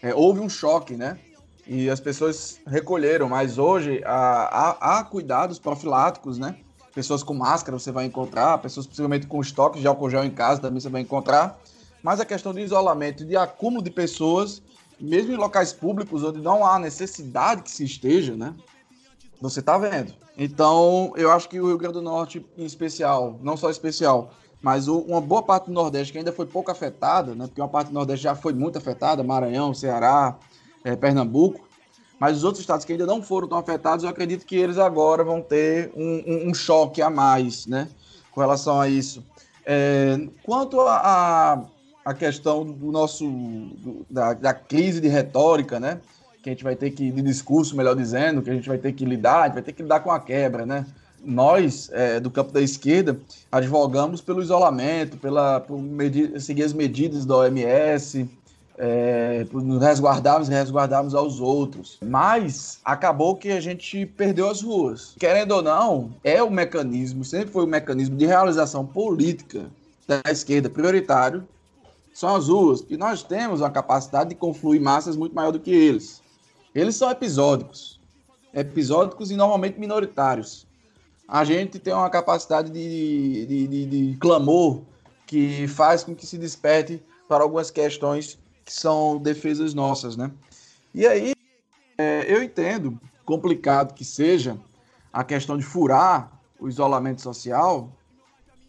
é, houve um choque, né? E as pessoas recolheram, mas hoje há, há, há cuidados profiláticos, né? Pessoas com máscara você vai encontrar, pessoas possivelmente com estoque de álcool gel em casa também você vai encontrar mas a questão de isolamento, de acúmulo de pessoas, mesmo em locais públicos onde não há necessidade que se esteja, né? Você está vendo. Então, eu acho que o Rio Grande do Norte, em especial, não só especial, mas o, uma boa parte do Nordeste que ainda foi pouco afetada, né? Porque uma parte do Nordeste já foi muito afetada, Maranhão, Ceará, é, Pernambuco. Mas os outros estados que ainda não foram tão afetados, eu acredito que eles agora vão ter um, um, um choque a mais, né? Com relação a isso. É, quanto a, a, questão do nosso do, da, da, crise de retórica, né? Que a gente vai ter que, de discurso, melhor dizendo, que a gente vai ter que lidar, a gente vai ter que lidar com a quebra, né? Nós, é, do campo da esquerda, advogamos pelo isolamento, pela, por seguir as medidas da OMS, é, nos resguardarmos resguardarmos aos outros. Mas acabou que a gente perdeu as ruas. Querendo ou não, é o mecanismo, sempre foi o mecanismo de realização política da esquerda prioritário, são as ruas. E nós temos uma capacidade de confluir massas muito maior do que eles. Eles são episódicos. Episódicos e normalmente minoritários. A gente tem uma capacidade de, de, de, de clamor que faz com que se desperte para algumas questões que são defesas nossas, né? E aí, é, eu entendo, complicado que seja, a questão de furar o isolamento social,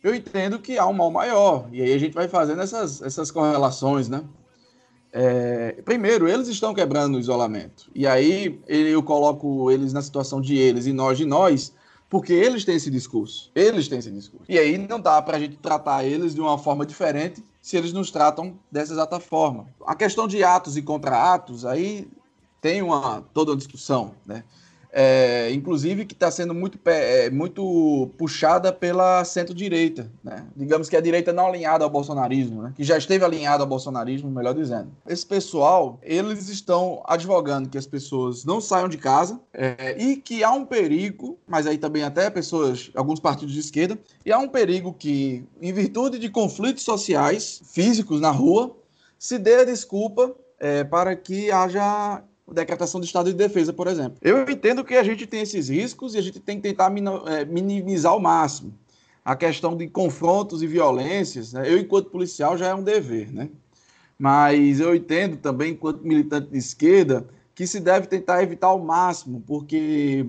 eu entendo que há um mal maior. E aí a gente vai fazendo essas, essas correlações, né? É, primeiro, eles estão quebrando o isolamento. E aí eu coloco eles na situação de eles e nós de nós, porque eles têm esse discurso. Eles têm esse discurso. E aí não dá para a gente tratar eles de uma forma diferente se eles nos tratam dessa exata forma. A questão de atos e contra-atos, aí tem uma toda uma discussão, né? É, inclusive que está sendo muito, é, muito puxada pela centro-direita, né? digamos que a direita não alinhada ao bolsonarismo, né? que já esteve alinhada ao bolsonarismo, melhor dizendo. Esse pessoal, eles estão advogando que as pessoas não saiam de casa é, e que há um perigo, mas aí também até pessoas, alguns partidos de esquerda, e há um perigo que, em virtude de conflitos sociais, físicos na rua, se dê desculpa é, para que haja decretação do estado de defesa, por exemplo. Eu entendo que a gente tem esses riscos e a gente tem que tentar é, minimizar ao máximo. A questão de confrontos e violências, né? eu, enquanto policial, já é um dever, né? Mas eu entendo também, enquanto militante de esquerda, que se deve tentar evitar ao máximo, porque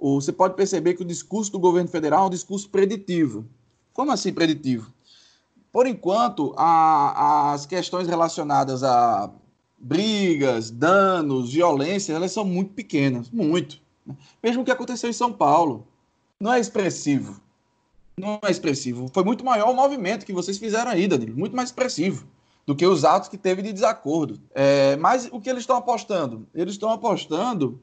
você pode perceber que o discurso do governo federal é um discurso preditivo. Como assim preditivo? Por enquanto, a, as questões relacionadas a brigas, danos, violência, elas são muito pequenas, muito. Mesmo o que aconteceu em São Paulo, não é expressivo. Não é expressivo. Foi muito maior o movimento que vocês fizeram aí, Danilo, muito mais expressivo do que os atos que teve de desacordo. É, mas o que eles estão apostando? Eles estão apostando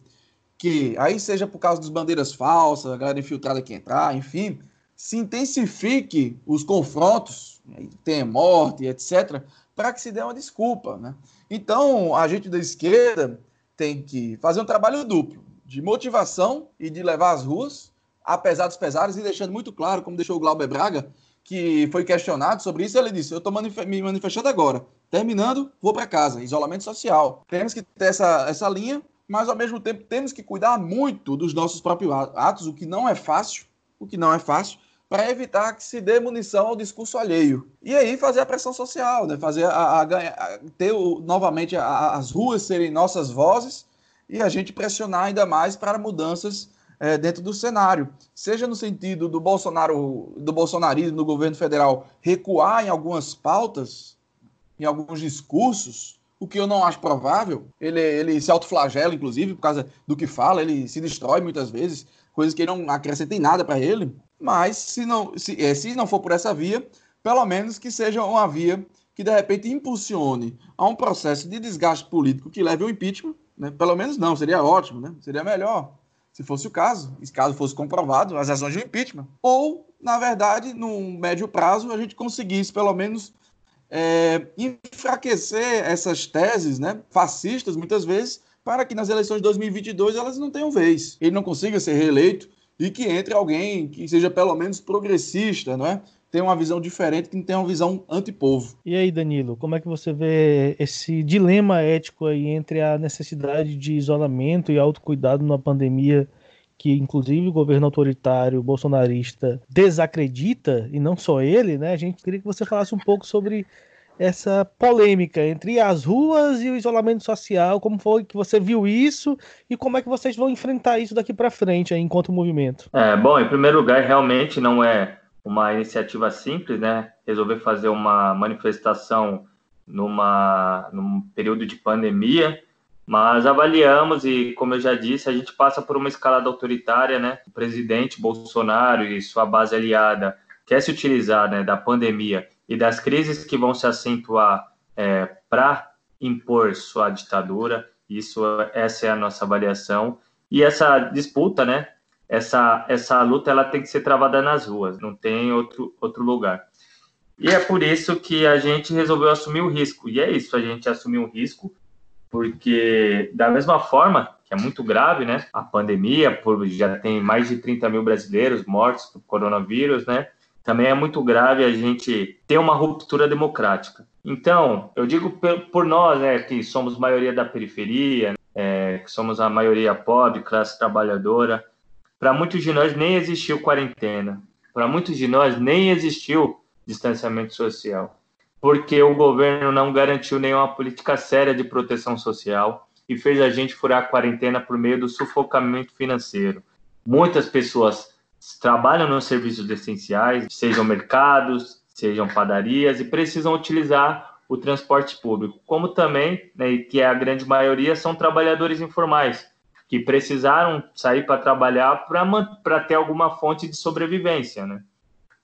que, aí seja por causa das bandeiras falsas, a galera infiltrada que entrar, enfim, se intensifique os confrontos, tenha morte, etc., para que se dê uma desculpa, né? Então, a gente da esquerda tem que fazer um trabalho duplo de motivação e de levar às ruas, apesar dos pesares, e deixando muito claro, como deixou o Glauber Braga, que foi questionado sobre isso, ele disse: Eu estou me manifestando agora. Terminando, vou para casa. Isolamento social. Temos que ter essa, essa linha, mas ao mesmo tempo temos que cuidar muito dos nossos próprios atos, o que não é fácil, o que não é fácil, para evitar que se dê munição ao discurso alheio. E aí fazer a pressão social, né? fazer a, a, a ter o, novamente a, as ruas serem nossas vozes e a gente pressionar ainda mais para mudanças é, dentro do cenário, seja no sentido do Bolsonaro, do bolsonarismo do governo federal recuar em algumas pautas, em alguns discursos, o que eu não acho provável. Ele, ele se autoflagela, inclusive, por causa do que fala, ele se destrói muitas vezes, coisas que não acrescentem nada para ele. Mas se não, se, é, se não for por essa via, pelo menos que seja uma via que de repente impulsione a um processo de desgaste político que leve ao impeachment. Né? Pelo menos não, seria ótimo, né? seria melhor se fosse o caso, se caso fosse comprovado as razões de impeachment. Ou, na verdade, num médio prazo, a gente conseguisse pelo menos é, enfraquecer essas teses né, fascistas, muitas vezes, para que nas eleições de 2022 elas não tenham vez. Ele não consiga ser reeleito e que entre alguém que seja pelo menos progressista, não é? Tem uma visão diferente, que não tem uma visão antipovo. E aí, Danilo, como é que você vê esse dilema ético aí entre a necessidade de isolamento e autocuidado na pandemia que inclusive o governo autoritário bolsonarista desacredita, e não só ele, né? A gente queria que você falasse um pouco sobre essa polêmica entre as ruas e o isolamento social, como foi que você viu isso e como é que vocês vão enfrentar isso daqui para frente aí, enquanto movimento? É, bom, em primeiro lugar, realmente não é uma iniciativa simples, né? Resolver fazer uma manifestação numa, num período de pandemia, mas avaliamos e, como eu já disse, a gente passa por uma escalada autoritária, né? O presidente Bolsonaro e sua base aliada quer se utilizar né, da pandemia e das crises que vão se acentuar é, para impor sua ditadura. Isso, essa é a nossa avaliação. E essa disputa, né? Essa, essa luta, ela tem que ser travada nas ruas, não tem outro, outro lugar. E é por isso que a gente resolveu assumir o risco. E é isso, a gente assumiu o risco, porque da mesma forma que é muito grave, né? A pandemia, por, já tem mais de 30 mil brasileiros mortos por coronavírus, né? Também é muito grave a gente ter uma ruptura democrática. Então, eu digo por nós, né, que somos maioria da periferia, é, que somos a maioria pobre, classe trabalhadora, para muitos de nós nem existiu quarentena, para muitos de nós nem existiu distanciamento social, porque o governo não garantiu nenhuma política séria de proteção social e fez a gente furar a quarentena por meio do sufocamento financeiro. Muitas pessoas trabalham nos serviços essenciais, sejam mercados, sejam padarias, e precisam utilizar o transporte público, como também, né, que é a grande maioria, são trabalhadores informais, que precisaram sair para trabalhar para ter alguma fonte de sobrevivência, né?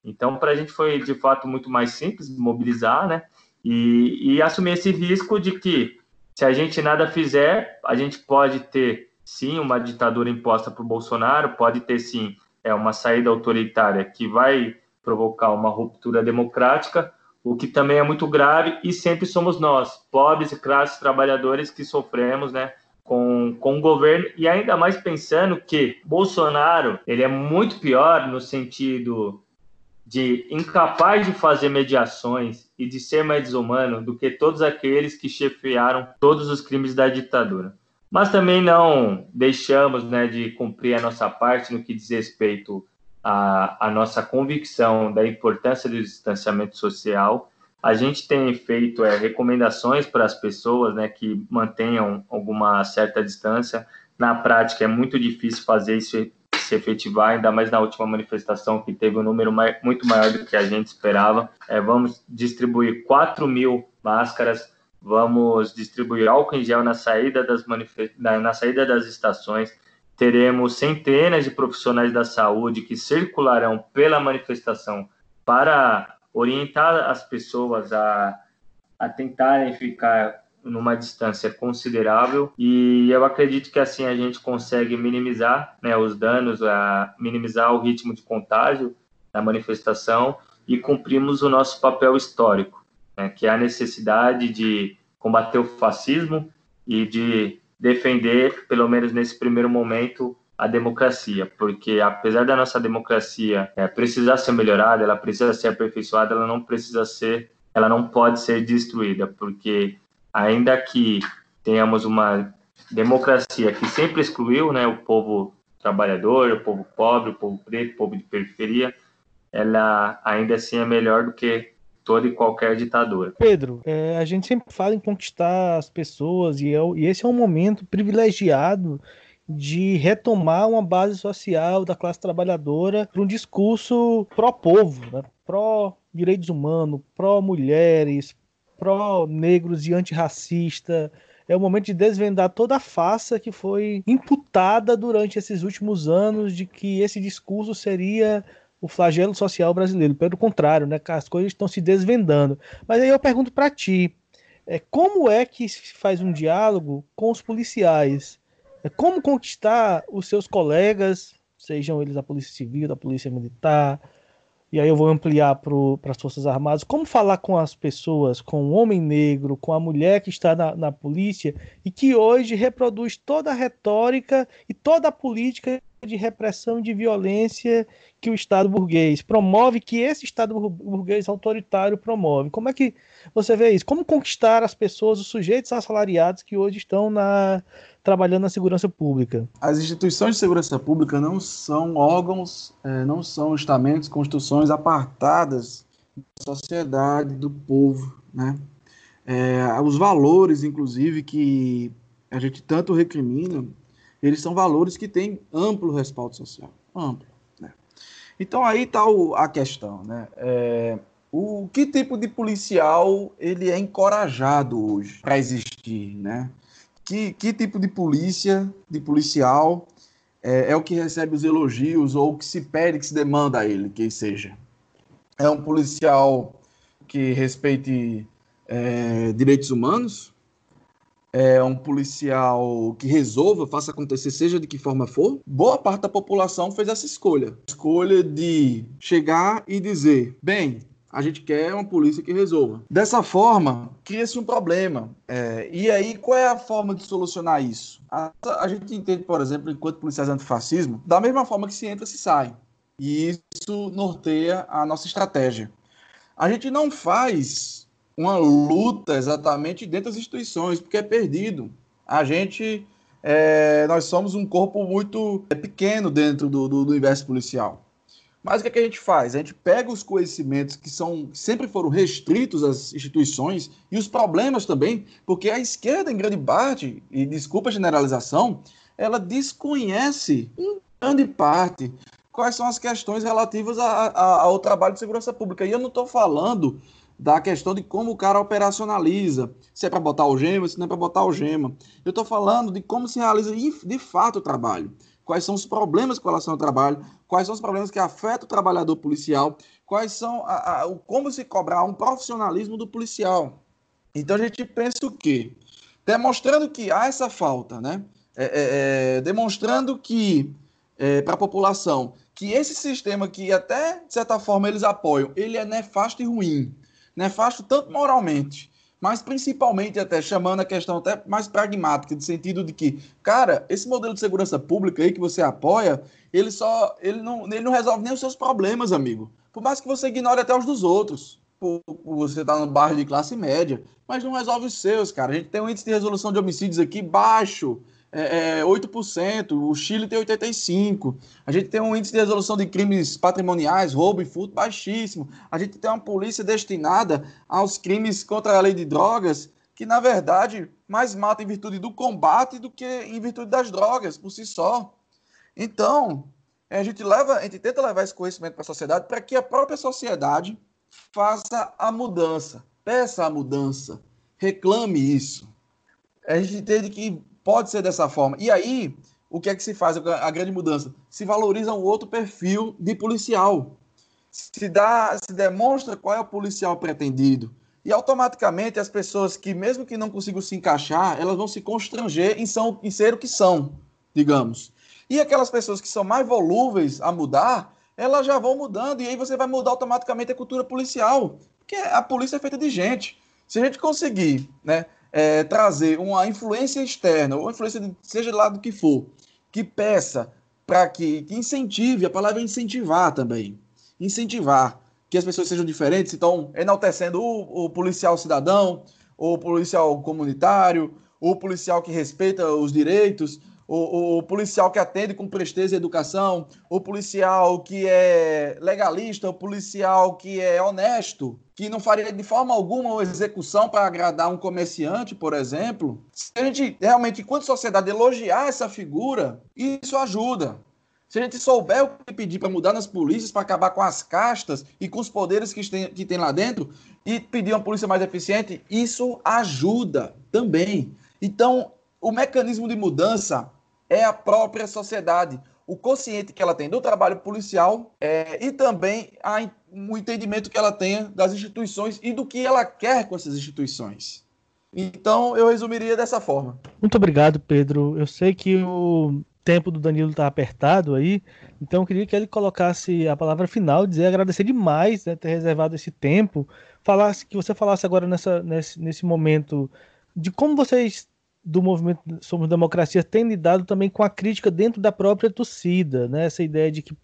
Então, para a gente foi, de fato, muito mais simples mobilizar, né? E, e assumir esse risco de que, se a gente nada fizer, a gente pode ter, sim, uma ditadura imposta por Bolsonaro, pode ter, sim, é uma saída autoritária que vai provocar uma ruptura democrática, o que também é muito grave, e sempre somos nós, pobres e classes trabalhadores, que sofremos, né, com, com o governo, e ainda mais pensando que Bolsonaro, ele é muito pior no sentido de incapaz de fazer mediações e de ser mais desumano do que todos aqueles que chefiaram todos os crimes da ditadura mas também não deixamos né, de cumprir a nossa parte no que diz respeito à, à nossa convicção da importância do distanciamento social. A gente tem feito é, recomendações para as pessoas né, que mantenham alguma certa distância. Na prática, é muito difícil fazer isso se efetivar, ainda mais na última manifestação, que teve um número mais, muito maior do que a gente esperava. É, vamos distribuir 4 mil máscaras vamos distribuir álcool em gel na saída das, na saída das estações, teremos centenas de profissionais da saúde que circularão pela manifestação para orientar as pessoas a, a tentarem ficar numa distância considerável. E eu acredito que assim a gente consegue minimizar né, os danos, a minimizar o ritmo de contágio da manifestação e cumprimos o nosso papel histórico né, que é a necessidade de combater o fascismo e de defender, pelo menos nesse primeiro momento, a democracia, porque apesar da nossa democracia é, precisar ser melhorada, ela precisa ser aperfeiçoada, ela não precisa ser, ela não pode ser destruída, porque ainda que tenhamos uma democracia que sempre excluiu, né, o povo trabalhador, o povo pobre, o povo preto, o povo de periferia, ela ainda assim é melhor do que toda e qualquer ditadura. Pedro, é, a gente sempre fala em conquistar as pessoas e, é, e esse é um momento privilegiado de retomar uma base social da classe trabalhadora para um discurso pró-povo, né? pró-direitos humanos, pró-mulheres, pró-negros e antirracista. É o momento de desvendar toda a farsa que foi imputada durante esses últimos anos de que esse discurso seria o flagelo social brasileiro. Pelo contrário, né, as coisas estão se desvendando. Mas aí eu pergunto para ti, é, como é que se faz um diálogo com os policiais? É, como conquistar os seus colegas, sejam eles da Polícia Civil, da Polícia Militar, e aí eu vou ampliar para as Forças Armadas, como falar com as pessoas, com o homem negro, com a mulher que está na, na polícia e que hoje reproduz toda a retórica e toda a política de repressão e de violência que o Estado burguês promove, que esse Estado burguês autoritário promove. Como é que você vê isso? Como conquistar as pessoas, os sujeitos assalariados que hoje estão na, trabalhando na segurança pública? As instituições de segurança pública não são órgãos, é, não são estamentos, construções apartadas da sociedade, do povo, né? É, os valores, inclusive, que a gente tanto recrimina, eles são valores que têm amplo respaldo social, amplo. Né? Então aí está a questão, né? É, o que tipo de policial ele é encorajado hoje para existir, né? Que, que tipo de polícia, de policial é, é, o que recebe os elogios ou o que se pede, que se demanda a ele que seja? É um policial que respeite é, direitos humanos? É um policial que resolva, faça acontecer, seja de que forma for? Boa parte da população fez essa escolha. Escolha de chegar e dizer: bem, a gente quer uma polícia que resolva. Dessa forma, cria-se um problema. É, e aí, qual é a forma de solucionar isso? A, a, gente entende, por exemplo, enquanto policiais antifascismo, da mesma forma que se entra, se sai. E isso norteia a nossa estratégia. A gente não faz uma luta exatamente dentro das instituições, porque é perdido. A gente, é, nós somos um corpo muito pequeno dentro do, do, do universo policial. Mas o que, é que a gente faz? A gente pega os conhecimentos que são sempre foram restritos às instituições e os problemas também, porque a esquerda, em grande parte, e desculpa a generalização, ela desconhece em grande parte quais são as questões relativas a, a, ao trabalho de segurança pública. E eu não estou falando da questão de como o cara operacionaliza, se é para botar o gema, se não é para botar o gema. Eu estou falando de como se realiza de fato o trabalho quais são os problemas com relação ao trabalho, quais são os problemas que afetam o trabalhador policial, quais são a, a, o, como se cobrar um profissionalismo do policial. Então a gente pensa o quê? Demonstrando que há essa falta, né? É, é, é, demonstrando que é, para a população que esse sistema que até de certa forma eles apoiam, ele é nefasto e ruim, nefasto tanto moralmente mas principalmente até chamando a questão até mais pragmática, no sentido de que, cara, esse modelo de segurança pública aí que você apoia, ele só, ele não, ele não resolve nem os seus problemas, amigo. Por mais que você ignore até os dos outros. Por, por você tá no bairro de classe média, mas não resolve os seus, cara. A gente tem um índice de resolução de homicídios aqui baixo é, é, 8%, o Chile tem 85%. A gente tem um índice de resolução de crimes patrimoniais, roubo e furto baixíssimo. A gente tem uma polícia destinada aos crimes contra a lei de drogas, que na verdade mais mata em virtude do combate do que em virtude das drogas por si só. Então, a gente leva, a gente tenta levar esse conhecimento para a sociedade para que a própria sociedade faça a mudança, peça a mudança, reclame isso. A gente entende que Pode ser dessa forma. E aí, o que é que se faz? A grande mudança. Se valoriza um outro perfil de policial. Se, dá, se demonstra qual é o policial pretendido. E automaticamente as pessoas que, mesmo que não consigam se encaixar, elas vão se constranger em, são, em ser o que são, digamos. E aquelas pessoas que são mais volúveis a mudar, elas já vão mudando. E aí você vai mudar automaticamente a cultura policial. Porque a polícia é feita de gente. Se a gente conseguir né, é, trazer uma influência externa, ou influência, de, seja do que for, que peça para que, que incentive, a palavra é incentivar também, incentivar que as pessoas sejam diferentes, então enaltecendo o, o policial cidadão, o policial comunitário, o policial que respeita os direitos, o, o, policial que atende com presteza e educação, o policial que é legalista, o policial que é honesto, que não faria de forma alguma uma execução para agradar um comerciante, por exemplo. Se a gente realmente, enquanto sociedade, elogiar essa figura, isso ajuda. Se a gente souber o que pedir para mudar nas polícias, para acabar com as castas e com os poderes que tem, que tem lá dentro, e pedir uma polícia mais eficiente, isso ajuda também. Então, o mecanismo de mudança é a própria sociedade, o consciente que ela tem do trabalho policial é, e também a, o entendimento que ela tenha das instituições e do que ela quer com essas instituições. Então, eu resumiria dessa forma. Muito obrigado, Pedro. Eu sei que o tempo do Danilo está apertado aí, então eu queria que ele colocasse a palavra final, dizer agradecer demais né, ter reservado esse tempo, falasse que você falasse agora nessa, nesse, nesse momento de como vocês do movimento Somos Democracia tem lidado também com a crítica dentro da própria torcida, né? Essa ideia de que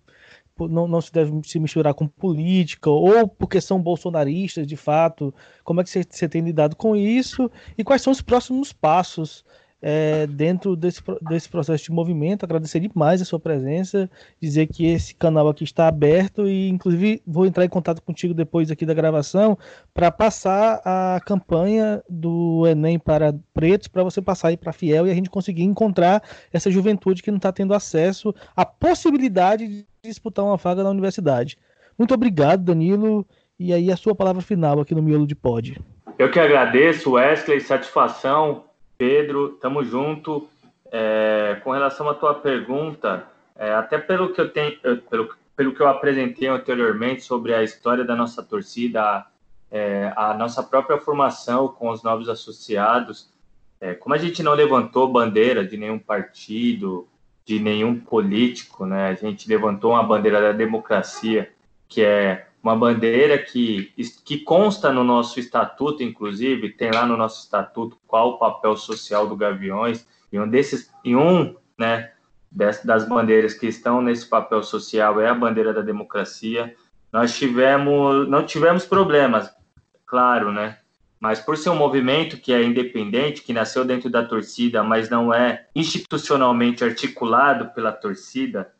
não, não se deve se misturar com política, ou porque são bolsonaristas de fato. Como é que você, você tem lidado com isso? E quais são os próximos passos é, dentro desse, desse processo de movimento. Agradecer demais a sua presença, dizer que esse canal aqui está aberto e, inclusive, vou entrar em contato contigo depois aqui da gravação para passar a campanha do Enem para pretos, para você passar aí para Fiel e a gente conseguir encontrar essa juventude que não está tendo acesso à possibilidade disputar uma vaga na universidade. Muito obrigado, Danilo. E aí a sua palavra final aqui no Miolo de Pod. Eu que agradeço, Wesley, satisfação. Pedro, tamo junto. É, com relação à tua pergunta, é, até pelo que eu tenho, pelo, pelo que eu apresentei anteriormente sobre a história da nossa torcida, é, a nossa própria formação com os novos associados, é, como a gente não levantou bandeira de nenhum partido, de nenhum político, né? A gente levantou uma bandeira da democracia, que é uma bandeira que, que consta no nosso estatuto, inclusive, tem lá no nosso estatuto qual o papel social do Gaviões, e um desses, e um, né, das bandeiras que estão nesse papel social é a bandeira da democracia. Nós tivemos, não tivemos problemas, claro, né? Mas por ser um movimento que é independente, que nasceu dentro da torcida, mas não é institucionalmente articulado pela torcida,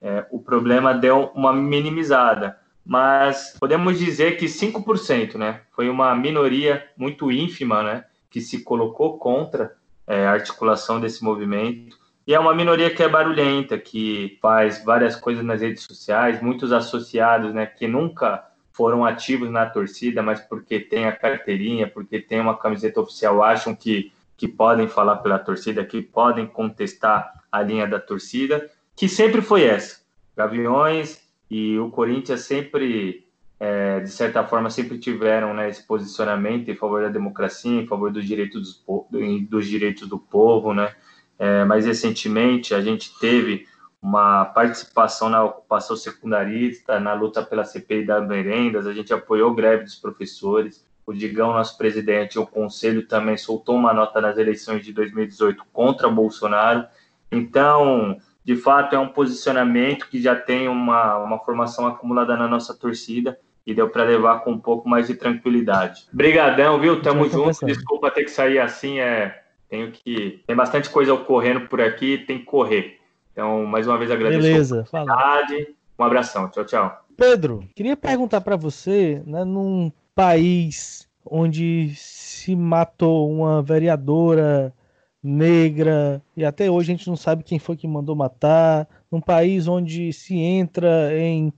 é, o problema deu uma minimizada. Mas podemos dizer que 5%, né? Foi uma minoria muito ínfima, né? Que se colocou contra é, a articulação desse movimento. E é uma minoria que é barulhenta, que faz várias coisas nas redes sociais, muitos associados, né? Que nunca foram ativos na torcida, mas porque tem a carteirinha, porque tem uma camiseta oficial, acham que, que podem falar pela torcida, que podem contestar a linha da torcida, que sempre foi essa. Gaviões e o Corinthians sempre, é, de certa forma, sempre tiveram né, esse posicionamento em favor da democracia, em favor dos direitos, dos, dos direitos do povo, né? É, mas recentemente a gente teve uma participação na ocupação secundarista, na luta pela CPI das merendas, a gente apoiou greve dos professores, o Digão, nosso presidente, o Conselho também soltou uma nota nas eleições de 2018 contra Bolsonaro, então, de fato, é um posicionamento que já tem uma, uma formação acumulada na nossa torcida, e deu para levar com um pouco mais de tranquilidade. Brigadão, viu? Tamo junto. Desculpa ter que sair assim, é tenho que tem bastante coisa ocorrendo por aqui, tem que correr. Então, mais uma vez agradeço Beleza, a oportunidade. Um abração. Tchau, tchau. Pedro, queria perguntar para você, né, num país onde se matou uma vereadora negra e até hoje a gente não sabe quem foi que mandou matar, num país onde se entra em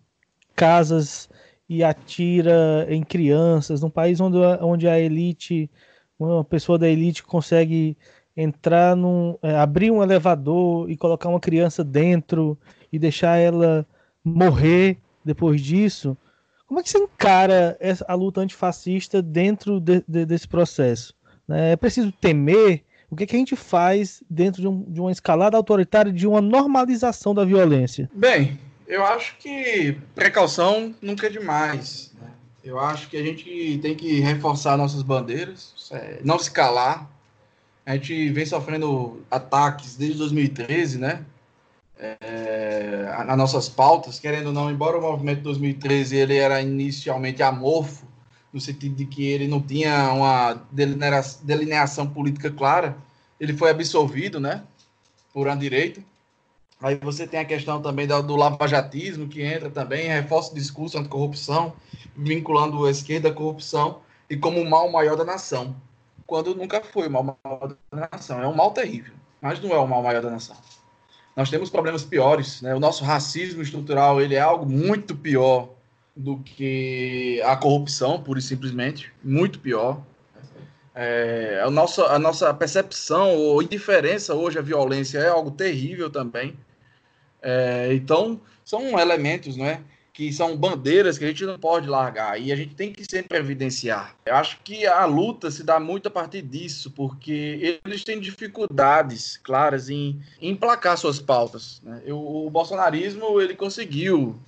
casas e atira em crianças, num país onde, onde a elite, uma pessoa da elite consegue entrar num. É, abrir um elevador e colocar uma criança dentro e deixar ela morrer depois disso. Como é que você encara essa, a luta antifascista dentro de, de, desse processo? É preciso temer? O que, que a gente faz dentro de, um, de uma escalada autoritária, de uma normalização da violência? Bem, eu acho que precaução nunca é demais. Né? Eu acho que a gente tem que reforçar nossas bandeiras, é, não se calar, a gente vem sofrendo ataques desde 2013, né? É, nas nossas pautas, querendo ou não, embora o movimento de 2013 ele era inicialmente amorfo, no sentido de que ele não tinha uma delineação política clara, ele foi absolvido, né, por uma direita. Aí você tem a questão também do, do lavajatismo, que entra também, reforça o discurso anticorrupção, vinculando a esquerda à corrupção e como o mal maior da nação quando nunca foi o mal maior da nação. É um mal terrível, mas não é o mal maior da nação. Nós temos problemas piores, né? O nosso racismo estrutural ele é algo muito pior do que a corrupção, pura e simplesmente, muito pior. É, a, nossa, a nossa percepção ou indiferença hoje à violência é algo terrível também. É, então, são elementos não é, que são bandeiras que a gente não pode largar e a gente tem que sempre evidenciar. Eu acho que a luta se dá muito a partir disso, porque eles têm dificuldades claras em, emplacar suas pautas. Né? Eu, o bolsonarismo ele conseguiu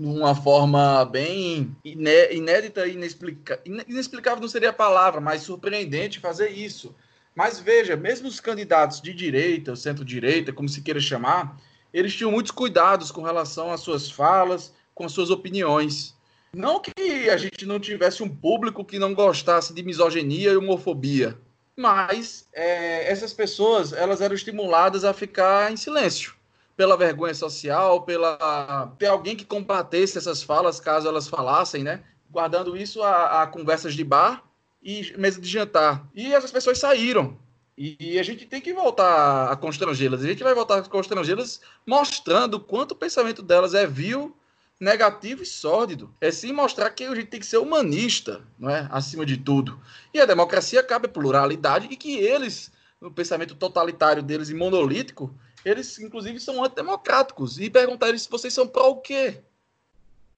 de uma forma bem inédita e inexplica... inexplicável não seria a palavra, mas surpreendente fazer isso. Mas veja, mesmo os candidatos de direita, centro-direita, como se queira chamar, eles tinham muitos cuidados com relação às suas falas, com suas opiniões. Não que a gente não tivesse um público que não gostasse de misoginia e homofobia, mas é, essas pessoas elas eram estimuladas a ficar em silêncio pela vergonha social, pela ter alguém que combatesse essas falas caso elas falassem, né? Guardando isso a, a conversas de bar e mesa de jantar. E essas pessoas saíram. E a gente tem que voltar a constrangê-las. A gente vai voltar a constrangê-las mostrando quanto o pensamento delas é vil, negativo e sórdido. É sim mostrar que a gente tem que ser humanista, não é? acima de tudo. E a democracia cabe pluralidade e que eles, no pensamento totalitário deles e monolítico, eles inclusive são antidemocráticos. E perguntar eles se vocês são pró o quê?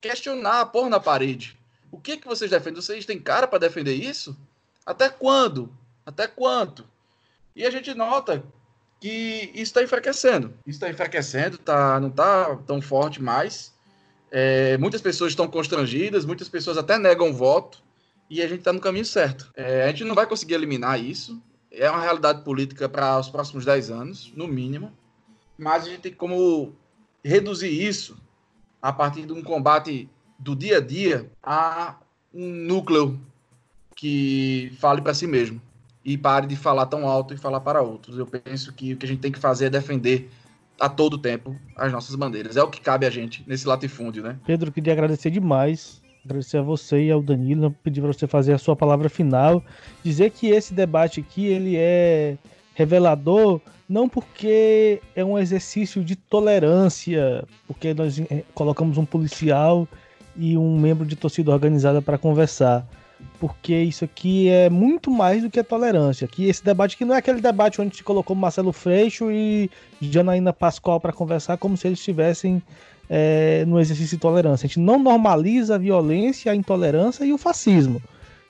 Questionar, pôr na parede. O que que vocês defendem? Vocês têm cara para defender isso? Até quando? Até quanto? E a gente nota que isso está enfraquecendo. Isso está enfraquecendo, tá, não está tão forte mais. É, muitas pessoas estão constrangidas, muitas pessoas até negam voto, e a gente está no caminho certo. É, a gente não vai conseguir eliminar isso. É uma realidade política para os próximos 10 anos, no mínimo. Mas a gente tem como reduzir isso a partir de um combate do dia a dia a um núcleo que fale para si mesmo e pare de falar tão alto e falar para outros. Eu penso que o que a gente tem que fazer é defender a todo tempo as nossas bandeiras. É o que cabe a gente nesse latifúndio, né? Pedro, queria agradecer demais. Agradecer a você e ao Danilo, pedir para você fazer a sua palavra final, dizer que esse debate aqui ele é revelador não porque é um exercício de tolerância, porque nós eh, colocamos um policial e um membro de torcida organizada para conversar porque isso aqui é muito mais do que a tolerância. Que esse debate aqui não é aquele debate onde se colocou Marcelo Freixo e Janaína Pascoal para conversar como se eles estivessem é, no exercício de tolerância. A gente não normaliza a violência, a intolerância e o fascismo.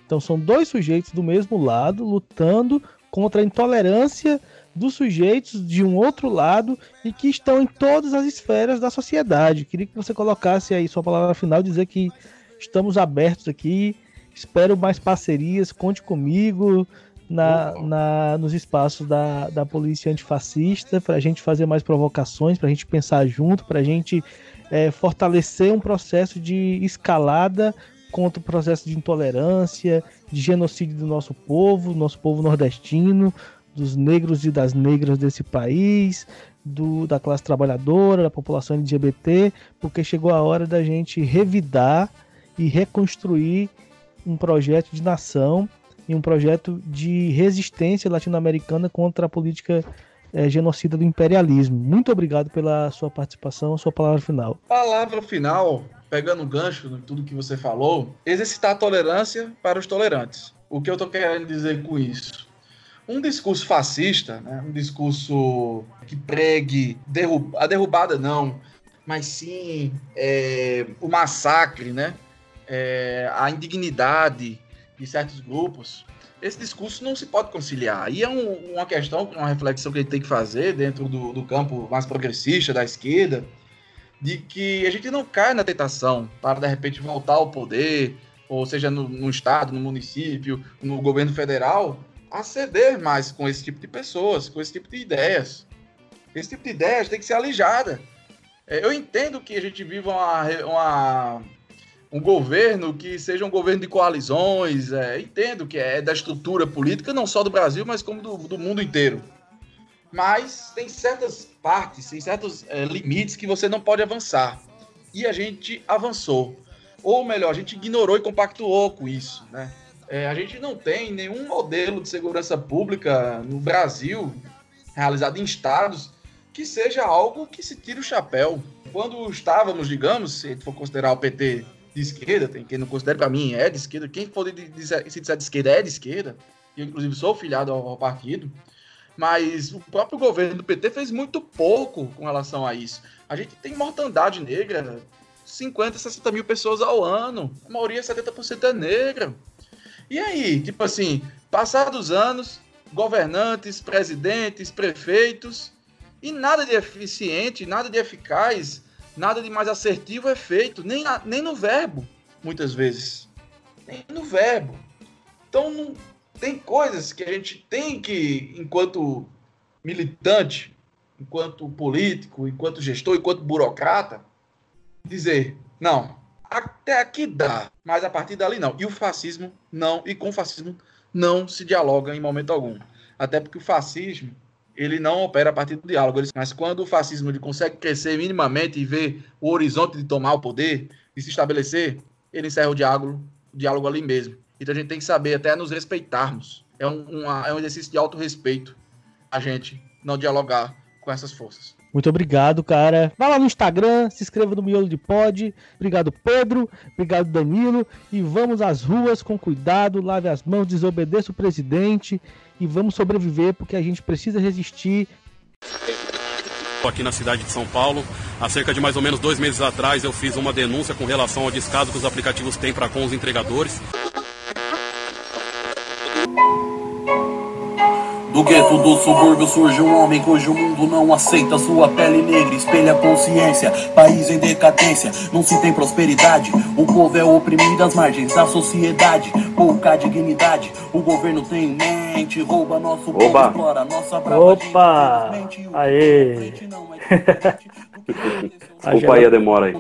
Então são dois sujeitos do mesmo lado lutando contra a intolerância dos sujeitos de um outro lado e que estão em todas as esferas da sociedade. Queria que você colocasse aí sua palavra final, dizer que estamos abertos aqui Espero mais parcerias, conte comigo na, na, nos espaços da, da polícia antifascista para a gente fazer mais provocações, para a gente pensar junto, para a gente é, fortalecer um processo de escalada contra o processo de intolerância, de genocídio do nosso povo, nosso povo nordestino, dos negros e das negras desse país, do, da classe trabalhadora, da população LGBT, porque chegou a hora da gente revidar e reconstruir um projeto de nação e um projeto de resistência latino-americana contra a política é, genocida do imperialismo. Muito obrigado pela sua participação, sua palavra final. Palavra final, pegando o gancho de tudo que você falou, exercitar a tolerância para os tolerantes. O que eu estou querendo dizer com isso? Um discurso fascista, né, um discurso que pregue derrub a derrubada, não, mas sim é, o massacre, né? é, a indignidade de certos grupos, esse discurso não se pode conciliar. E é um, uma questão, uma reflexão que a gente tem que fazer dentro do, do campo mais progressista, da esquerda, de que a gente não cai na tentação para, de repente, voltar ao poder, ou seja, no, no Estado, no município, no governo federal, a ceder mais com esse tipo de pessoas, com esse tipo de ideias. Esse tipo de ideias tem que ser alijada. É, eu entendo que a gente vive uma, uma um governo que seja um governo de coalizões. É, entendo que é da estrutura política, não só do Brasil, mas como do, do mundo inteiro. Mas tem certas partes, tem certos é, limites que você não pode avançar. E a gente avançou. Ou melhor, a gente ignorou e compactuou com isso. Né? É, a gente não tem nenhum modelo de segurança pública no Brasil, realizado em estados, que seja algo que se tire o chapéu. Quando estávamos, digamos, se for considerar o PT de esquerda, tem quem não considera para mim é de esquerda, quem for de, de, se disser de esquerda é de esquerda, eu inclusive sou filiado ao, ao, partido, mas o próprio governo do PT fez muito pouco com relação a isso. A gente tem mortandade negra, 50, 60 mil pessoas ao ano, a maioria 70% é negra. E aí, tipo assim, passados anos, governantes, presidentes, prefeitos, e nada de eficiente, nada de eficaz nada de mais assertivo é feito, nem, nem no verbo, muitas vezes. Nem no verbo. Então, não, tem coisas que a gente tem que, enquanto militante, enquanto político, enquanto gestor, enquanto burocrata, dizer: não, até aqui dá, mas a partir dali não. E o fascismo não, e com o fascismo não se dialoga em momento algum. Até porque o fascismo ele não opera a partir do diálogo. Mas quando o fascismo ele consegue crescer minimamente e ver o horizonte de tomar o poder, e se estabelecer, ele encerra o diálogo, o diálogo ali mesmo. Então a gente tem que saber até nos respeitarmos. É um, é um exercício de autorrespeito. a gente não dialogar com essas forças. Muito obrigado, cara. Vá lá no Instagram, se inscreva no Miolo de Pod. Obrigado, Pedro. Obrigado, Danilo. E vamos às ruas com cuidado, lave as mãos, desobedeça o presidente e vamos sobreviver porque a gente precisa resistir. Aqui na cidade de São Paulo, há cerca de mais ou menos dois meses atrás, eu fiz uma denúncia com relação ao descaso que os aplicativos têm para com os entregadores. Do gueto do subúrbio surge um homem cujo mundo não aceita sua pele negra, espelha a consciência, país em decadência, não se tem prosperidade, o povo é oprimido às margens da sociedade, pouca dignidade, o governo tem em mente, rouba nosso povo, Oba. explora nossa Opa! Aê! Desculpa aí a demora aí.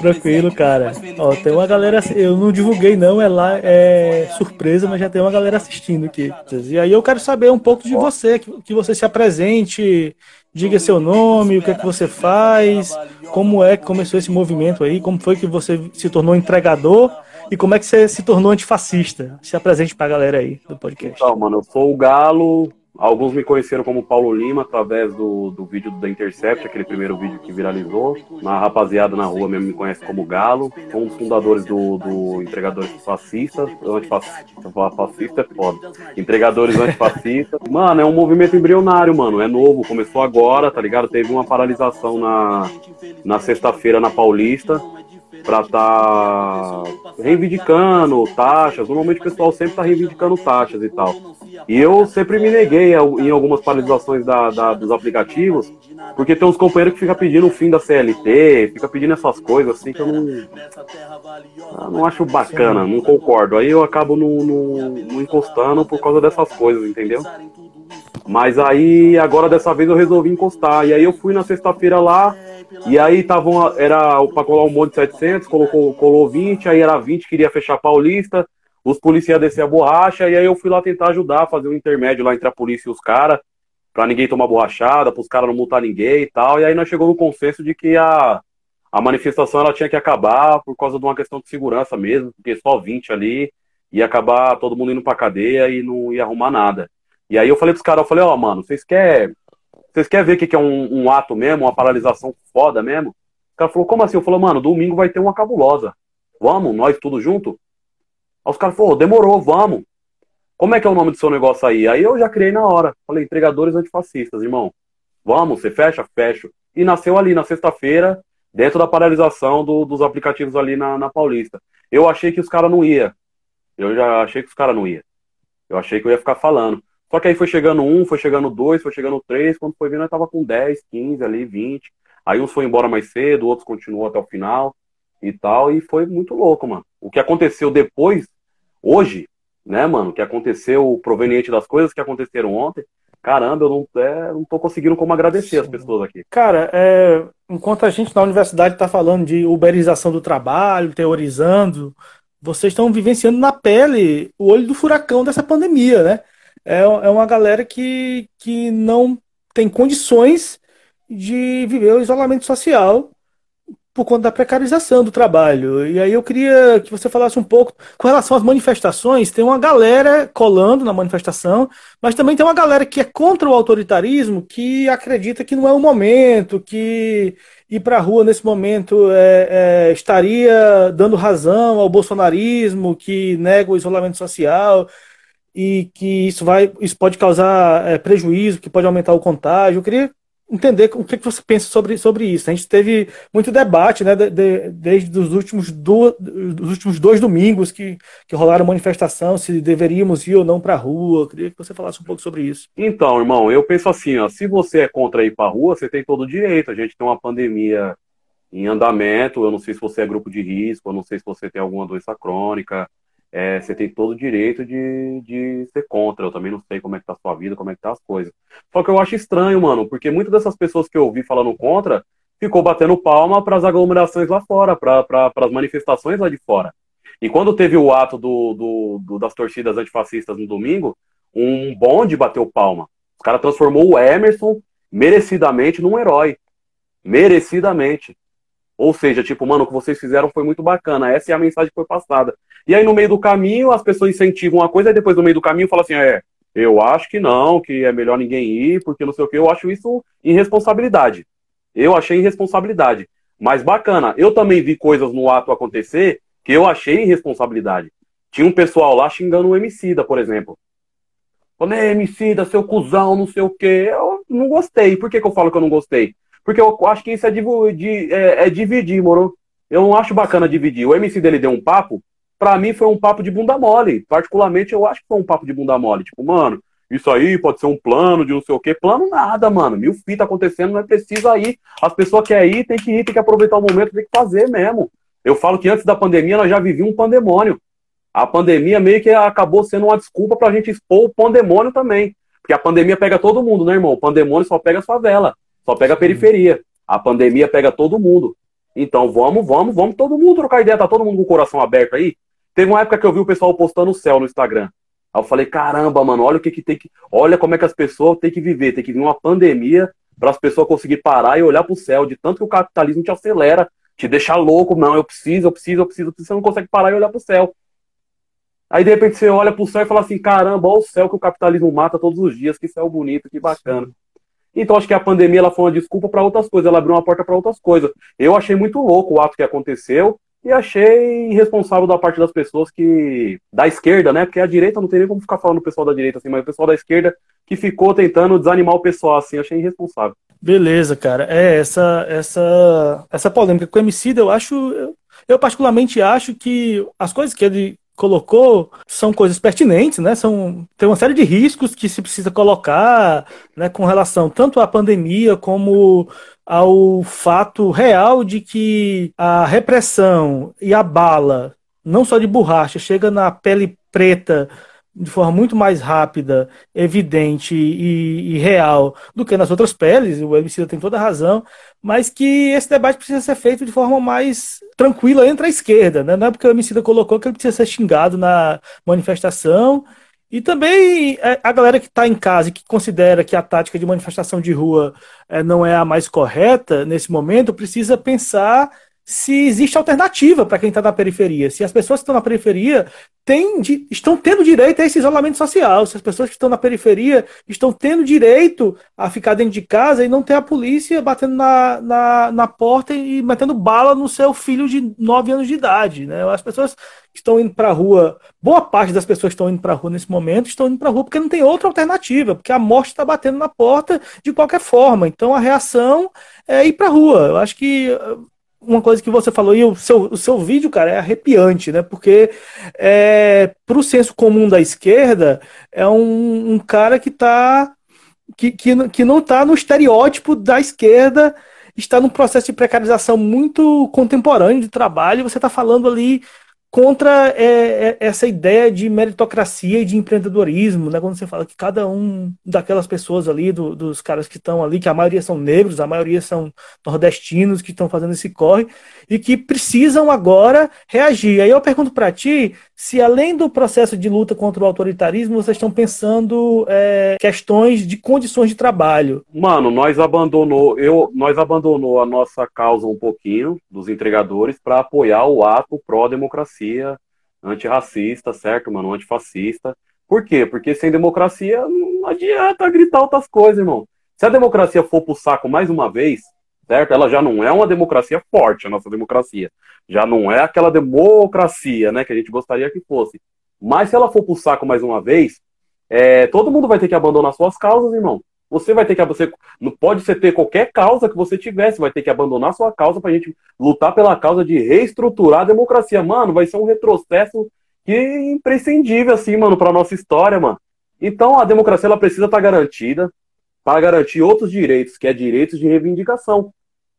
Tranquilo, cara. Ó, tem uma galera. Eu não divulguei, não, é lá, é surpresa, mas já tem uma galera assistindo aqui. E aí eu quero saber um pouco de você, que, que você se apresente, diga seu nome, o que é que você faz, como é que começou esse movimento aí, como foi que você se tornou entregador e como é que você se tornou antifascista. Se apresente pra galera aí do podcast. Então, mano, eu sou o Galo. Alguns me conheceram como Paulo Lima através do, do vídeo da Intercept, aquele primeiro vídeo que viralizou. A rapaziada na rua mesmo me conhece como Galo. Sou um dos fundadores do, do Entregadores Fascistas. Antifascista, fascista é foda. Entregadores Antifascistas. Mano, é um movimento embrionário, mano. É novo, começou agora, tá ligado? Teve uma paralisação na, na sexta-feira na Paulista pra tá reivindicando taxas. Normalmente o pessoal sempre tá reivindicando taxas e tal. E eu sempre me neguei em algumas paralisações da, da- dos aplicativos, porque tem uns companheiros que ficam pedindo o fim da CLT, fica pedindo essas coisas assim que eu não, eu não acho bacana, não concordo. Aí eu acabo não- não encostando por causa dessas coisas, entendeu? Mas aí, agora dessa vez eu resolvi encostar. E aí eu fui na sexta-feira lá, e aí tavam, era pra colar um monte de 700, colocou, colou 20, aí era 20, queria fechar Paulista, os policiais descer a borracha, e aí eu fui lá tentar ajudar, fazer um intermédio lá entre a polícia e os caras, pra ninguém tomar borrachada, pros caras não multar ninguém e tal. E aí nós chegamos no consenso de que a, a manifestação ela tinha que acabar por causa de uma questão de segurança mesmo, porque só 20 ali ia acabar todo mundo indo pra cadeia e não ia arrumar nada. E aí eu falei pros caras, eu falei, ó, mano, vocês querem vocês querem ver o que, é um, um ato mesmo, uma paralisação foda mesmo? O cara falou, como assim? Eu falei, mano, domingo vai ter uma cabulosa. Vamos, nós tudo junto? Aí os caras falaram, demorou, vamos. Como é que é o nome do seu negócio aí? Aí eu já criei na hora. Falei, entregadores antifascistas, irmão. Vamos, você fecha? Fecho. E nasceu ali na sexta-feira, dentro da paralisação do- dos aplicativos ali na, na Paulista. Eu achei que os caras não iam. Eu já achei que os caras não iam. Eu achei que eu ia ficar falando. Só que aí foi chegando um, foi chegando dois, foi chegando três. Quando foi vindo, eu tava com 10, 15 ali, 20. Aí uns foi embora mais cedo, outros continuou até o final e tal. E foi muito louco, mano. O que aconteceu depois, hoje, né, mano? O que aconteceu proveniente das coisas que aconteceram ontem. Caramba, eu não, é, não tô conseguindo como agradecer as pessoas aqui. Cara, é, enquanto a gente na universidade está falando de uberização do trabalho, teorizando, vocês estão vivenciando na pele o olho do furacão dessa pandemia, né? É, é uma galera que, que não tem condições de viver o isolamento social por conta da precarização do trabalho. E aí eu queria que você falasse um pouco com relação às manifestações. Tem uma galera colando na manifestação, mas também tem uma galera que é contra o autoritarismo, que acredita que não é o momento, que ir para a rua nesse momento é, é, estaria dando razão ao bolsonarismo, que nega o isolamento social e que isso vai, isso pode causar é, prejuízo, que pode aumentar o contágio. Eu queria entender o que, você pensa sobre, sobre isso. A gente teve muito debate, né, de, de, desde os últimos, do, últimos dois domingos que, que rolaram manifestação, se deveríamos ir ou não para a rua. Eu queria que você falasse um pouco sobre isso. Então, irmão, eu penso assim, ó, se você é contra ir pra rua, você tem todo o direito. A gente tem uma pandemia em andamento, eu não sei se você é grupo de risco, eu não sei se você tem alguma doença crônica, é, você tem todo o direito de, de ser contra. Eu também não sei como é que tá a sua vida, como é que tá as coisas. Só que eu acho estranho, mano, porque muitas dessas pessoas que eu ouvi falando contra ficou batendo palma para as aglomerações lá fora, para as manifestações lá de fora. E quando teve o ato do, do, do, das torcidas antifascistas no domingo, um bonde bateu palma. Os caras transformou o Emerson merecidamente num herói. Merecidamente. Ou seja, tipo, mano, o que vocês fizeram foi muito bacana. Essa é a mensagem que foi passada. E aí, no meio do caminho, as pessoas incentivam uma coisa, e depois, no meio do caminho, falam assim: é, Eu acho que não, que é melhor ninguém ir, porque não sei o que. Eu acho isso irresponsabilidade. Eu achei irresponsabilidade. Mas bacana. Eu também vi coisas no ato acontecer que eu achei irresponsabilidade. Tinha um pessoal lá xingando o Emicida, por exemplo. Falando, Emicida, seu cuzão, não sei o quê. Eu não gostei. Por que, que eu falo que eu não gostei? Porque eu acho que isso é, de, é, é dividir, moro? Eu não acho bacana dividir. O MC dele deu um papo, pra mim foi um papo de bunda mole. Particularmente, eu acho que foi um papo de bunda mole. Tipo, mano, isso aí pode ser um plano de não sei o quê. Plano nada, mano. Mil fitas acontecendo, não é preciso aí. As pessoas querem ir, tem que ir, tem que aproveitar o momento, tem que fazer mesmo. Eu falo que antes da pandemia nós já vivíamos um pandemônio. A pandemia meio que acabou sendo uma desculpa pra gente expor o pandemônio também. Porque a pandemia pega todo mundo, né, irmão? O pandemônio só pega a favela, só pega a periferia. A pandemia pega todo mundo. Então vamos, vamos, vamos todo mundo trocar ideia, tá todo mundo com o coração aberto aí. Teve uma época que eu vi o pessoal postando o céu no Instagram. Aí eu falei, caramba, mano, olha o que, que tem que. Olha como é que as pessoas têm que viver. Tem que vir uma pandemia para as pessoas conseguir parar e olhar pro céu, de tanto que o capitalismo te acelera, te deixa louco. Não, eu preciso, eu preciso, eu preciso. Você não consegue parar e olhar pro céu. Aí de repente você olha pro céu e fala assim: caramba, olha o céu que o capitalismo mata todos os dias, que céu bonito, que bacana. Então acho que a pandemia ela foi uma desculpa para outras coisas, ela abriu uma porta para outras coisas. Eu achei muito louco o ato que aconteceu e achei irresponsável da parte das pessoas que da esquerda, né? Porque a direita não tem nem como ficar falando o pessoal da direita assim, mas o pessoal da esquerda que ficou tentando desanimar o pessoal assim, achei irresponsável. Beleza, cara. É essa essa essa polêmica com o MC, eu acho eu, eu particularmente acho que as coisas que ele colocou são coisas pertinentes, né? São, tem uma série de riscos que se precisa colocar né, com relação tanto à pandemia como ao fato real de que a repressão e a bala, não só de borracha, chega na pele preta de forma muito mais rápida, evidente e, e, real do que nas outras peles, o Emicida tem toda a razão, mas que esse debate precisa ser feito de forma mais tranquila entre a esquerda, né? não é porque o Emicida colocou que ele precisa ser xingado na manifestação, e também é, a galera que está em casa e que considera que a tática de manifestação de rua é, não é a mais correta nesse momento, precisa pensar se existe alternativa para quem está na periferia. Se as pessoas que estão na periferia têm, estão tendo direito a esse isolamento social, se as pessoas que estão na periferia estão tendo direito a ficar dentro de casa e não ter a polícia batendo na, na, na porta e metendo bala no seu filho de 9 anos de idade. Né? As pessoas que estão indo para a rua, boa parte das pessoas que estão indo para a rua nesse momento estão indo para a rua porque não tem outra alternativa, porque a morte está batendo na porta de qualquer forma. Então a reação é ir para a rua. Eu acho que uma coisa que você falou, e o seu, o seu vídeo, cara, é arrepiante, né? Porque é, para o senso comum da esquerda, é um, um cara que tá. Que, que, que não está no estereótipo da esquerda, está num processo de precarização muito contemporâneo de trabalho. Você está falando ali contra é, é, essa ideia de meritocracia e de empreendedorismo, né? Quando você fala que cada um daquelas pessoas ali, do, dos caras que estão ali, que a maioria são negros, a maioria são nordestinos que estão fazendo esse corre e que precisam agora reagir. Aí eu pergunto para ti se além do processo de luta contra o autoritarismo, vocês estão pensando é, questões de condições de trabalho. Mano, nós abandonou, eu, nós abandonou a nossa causa um pouquinho dos entregadores para apoiar o ato pró-democracia, antirracista, certo, mano, antifascista. Por quê? Porque sem democracia não adianta gritar outras coisas, irmão. Se a democracia for pro saco mais uma vez, certo? Ela já não é uma democracia forte, a nossa democracia. Já não é aquela democracia, né, que a gente gostaria que fosse. Mas se ela for pro saco mais uma vez, é, todo mundo vai ter que abandonar suas causas, irmão. Você vai ter que você não pode ser ter qualquer causa que você tivesse, vai ter que abandonar sua causa para a gente lutar pela causa de reestruturar a democracia, mano. Vai ser um retrocesso que é imprescindível assim, mano, para nossa história, mano. Então a democracia ela precisa estar tá garantida para garantir outros direitos, que é direitos de reivindicação.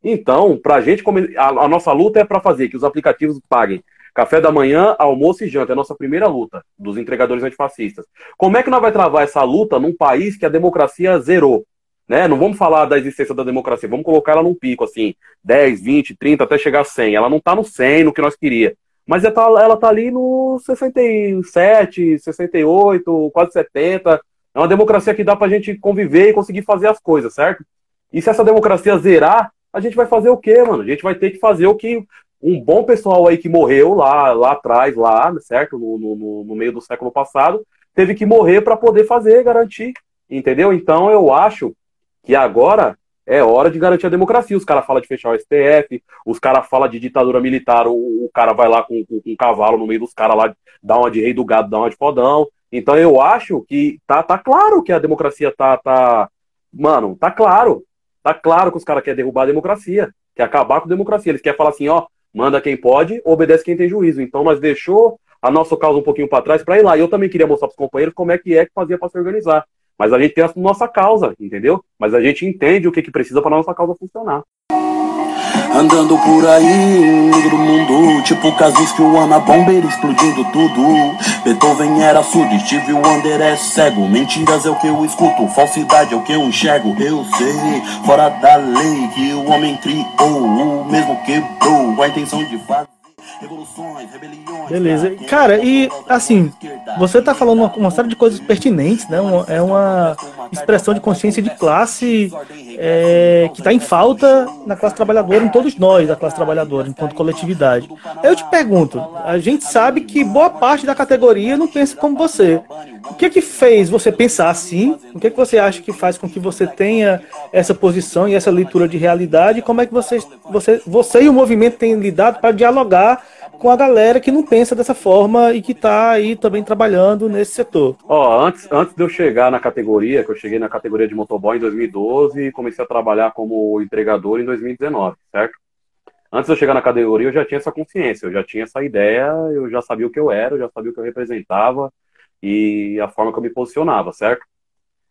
Então, para a gente, a nossa luta é para fazer que os aplicativos paguem café da manhã, almoço e janta. É a nossa primeira luta dos entregadores antifascistas. Como é que nós vai travar essa luta num país que a democracia zerou? Né? Não vamos falar da existência da democracia, vamos colocar ela num pico, assim, 10, 20, 30, até chegar a 100. Ela não está no 100, no que nós queria. Mas ela está ela tá ali no 67, 68, quase 70. É uma democracia que dá para a gente conviver e conseguir fazer as coisas, certo? E se essa democracia zerar, a gente vai fazer o quê, mano? A gente vai ter que fazer o que um bom pessoal aí que morreu lá, lá atrás, lá, certo? No, no, no meio do século passado, teve que morrer para poder fazer, garantir, entendeu? Então eu acho que agora é hora de garantir a democracia. Os caras falam de fechar o STF, os caras falam de ditadura militar, o, o cara vai lá com, com, com, um cavalo no meio dos caras lá, dá uma de rei do gado, dá uma de fodão. Então eu acho que tá, tá claro que a democracia tá, tá. Mano, tá claro. Tá claro que os caras querem derrubar a democracia, quer acabar com a democracia. Eles querem falar assim, ó, manda quem pode, obedece quem tem juízo. Então nós deixou a nossa causa um pouquinho para trás para ir lá. Eu também queria mostrar para os companheiros como é que é que fazia para se organizar. Mas a gente tem a nossa causa, entendeu? Mas a gente entende o que, que precisa para nossa causa funcionar. Andando por aí, do mundo Tipo Kazuski, o Ana Bomber explodindo tudo. Beethoven era surdo, Steve Wonder é cego. Mentiras é o que eu escuto, falsidade é o que eu enxergo. Eu sei, fora da lei que o homem criou O mesmo quebrou. A intenção de fazer Beleza. Cara, e assim, você tá falando uma, uma série de coisas pertinentes, né? Uma, é uma expressão de consciência de classe é, que está em falta na classe trabalhadora, em todos nós, da classe trabalhadora, enquanto coletividade. Eu te pergunto, a gente sabe que boa parte da categoria não pensa como você. O que que fez você pensar assim? O que que você acha que faz com que você tenha essa posição e essa leitura de realidade? Como é que você, você, você e o movimento têm lidado para dialogar com a galera que não pensa dessa forma e que está aí também trabalhando nesse setor. Ó, antes, antes de eu chegar na categoria, que eu cheguei na categoria de motoboy em 2012 e comecei a trabalhar como entregador em 2019, certo? Antes de eu chegar na categoria, eu já tinha essa consciência, eu já tinha essa ideia, eu já sabia o que eu era, eu já sabia o que eu representava e a forma que eu me posicionava, certo?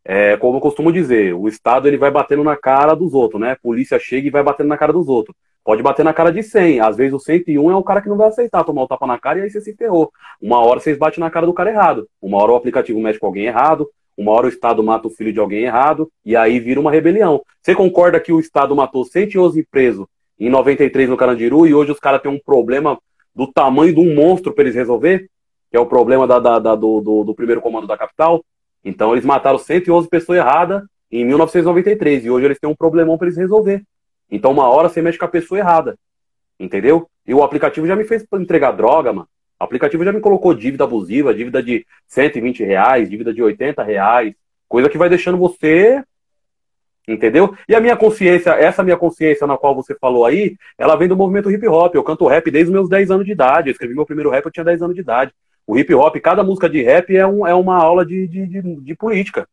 É, como eu costumo dizer, o Estado ele vai batendo na cara dos outros, né? A polícia chega e vai batendo na cara dos outros. Pode bater na cara de 100. Às vezes o 101 é o cara que não vai aceitar tomar o tapa na cara e aí você se ferrou. Uma hora vocês batem na cara do cara errado. Uma hora o aplicativo mexe com alguém errado. Uma hora o Estado mata o filho de alguém errado. E aí vira uma rebelião. Você concorda que o Estado matou 111 presos em 93 no Carandiru e hoje os caras têm um problema do tamanho de um monstro para eles resolver? Que é o problema da, da, da do, do, do primeiro comando da capital. Então eles mataram 111 pessoas erradas em 1993 e hoje eles têm um problemão para eles resolver. Então, uma hora você mexe com a pessoa errada. Entendeu? E o aplicativo já me fez entregar droga, mano. O aplicativo já me colocou dívida abusiva, dívida de 120 reais, dívida de 80 reais. Coisa que vai deixando você. Entendeu? E a minha consciência, essa minha consciência na qual você falou aí, ela vem do movimento hip hop. Eu canto rap desde os meus 10 anos de idade. Eu escrevi meu primeiro rap, eu tinha 10 anos de idade. O hip hop, cada música de rap é, um, é uma aula de, de, de, de política.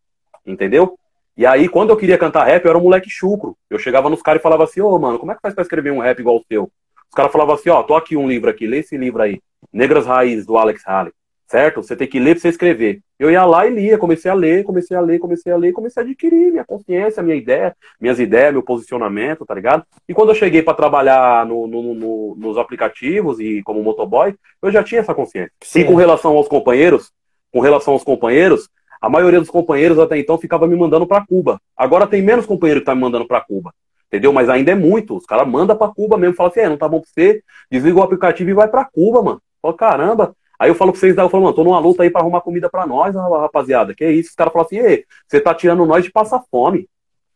Entendeu? E aí, quando eu queria cantar rap, eu era um moleque chucro. Eu chegava nos caras e falava assim, ô, oh, mano, como é que faz pra escrever um rap igual o seu? Os caras falavam assim, ó, oh, tô aqui um livro aqui, lê esse livro aí. Negras Raízes, do Alex Haley. Certo? Você tem que ler pra você escrever. Eu ia lá e lia, comecei a ler, comecei a ler, comecei a ler, comecei a adquirir minha consciência, minha ideia, minhas ideias, meu posicionamento, tá ligado? E quando eu cheguei para trabalhar no, no, no, nos aplicativos e como motoboy, eu já tinha essa consciência. Sim. E com relação aos companheiros, com relação aos companheiros, a maioria dos companheiros até então ficava me mandando para Cuba. Agora tem menos companheiro que tá me mandando para Cuba. Entendeu? Mas ainda é muito. Os caras mandam para Cuba mesmo. Fala assim, é, não tá bom pra você. Desliga o aplicativo e vai para Cuba, mano. Fala, caramba. Aí eu falo pra vocês, eu falo, mano, tô numa luta aí pra arrumar comida pra nós, rapaziada. Que isso? Os caras falam assim, ei, você tá tirando nós de passar fome.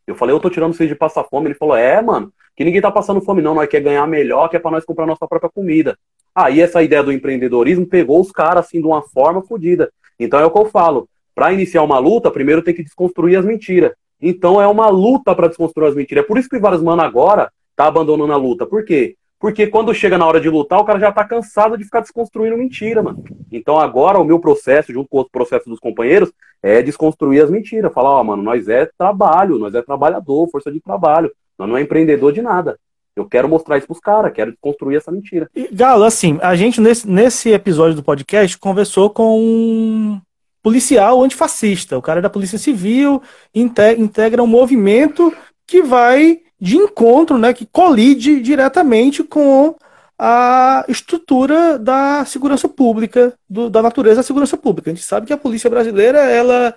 Eu falei, eu tô tirando vocês de passar fome. Ele falou, é, mano, que ninguém tá passando fome, não. Nós quer ganhar melhor, que é pra nós comprar nossa própria comida. Aí essa ideia do empreendedorismo pegou os caras assim de uma forma fodida. Então é o que eu falo para iniciar uma luta, primeiro tem que desconstruir as mentiras. Então é uma luta para desconstruir as mentiras. É por isso que vários mano agora tá abandonando a luta. Por quê? Porque quando chega na hora de lutar, o cara já tá cansado de ficar desconstruindo mentira, mano. Então agora o meu processo, junto com o processo dos companheiros, é desconstruir as mentiras. Falar, ó, oh, mano, nós é trabalho, nós é trabalhador, força de trabalho. Nós não é empreendedor de nada. Eu quero mostrar isso pros caras, quero desconstruir essa mentira. E, Galo, assim, a gente nesse, nesse episódio do podcast conversou com policial antifascista. O cara é da Polícia Civil integra um movimento que vai de encontro, né, que colide diretamente com a estrutura da segurança pública, do, da natureza da segurança pública. A gente sabe que a polícia brasileira, ela,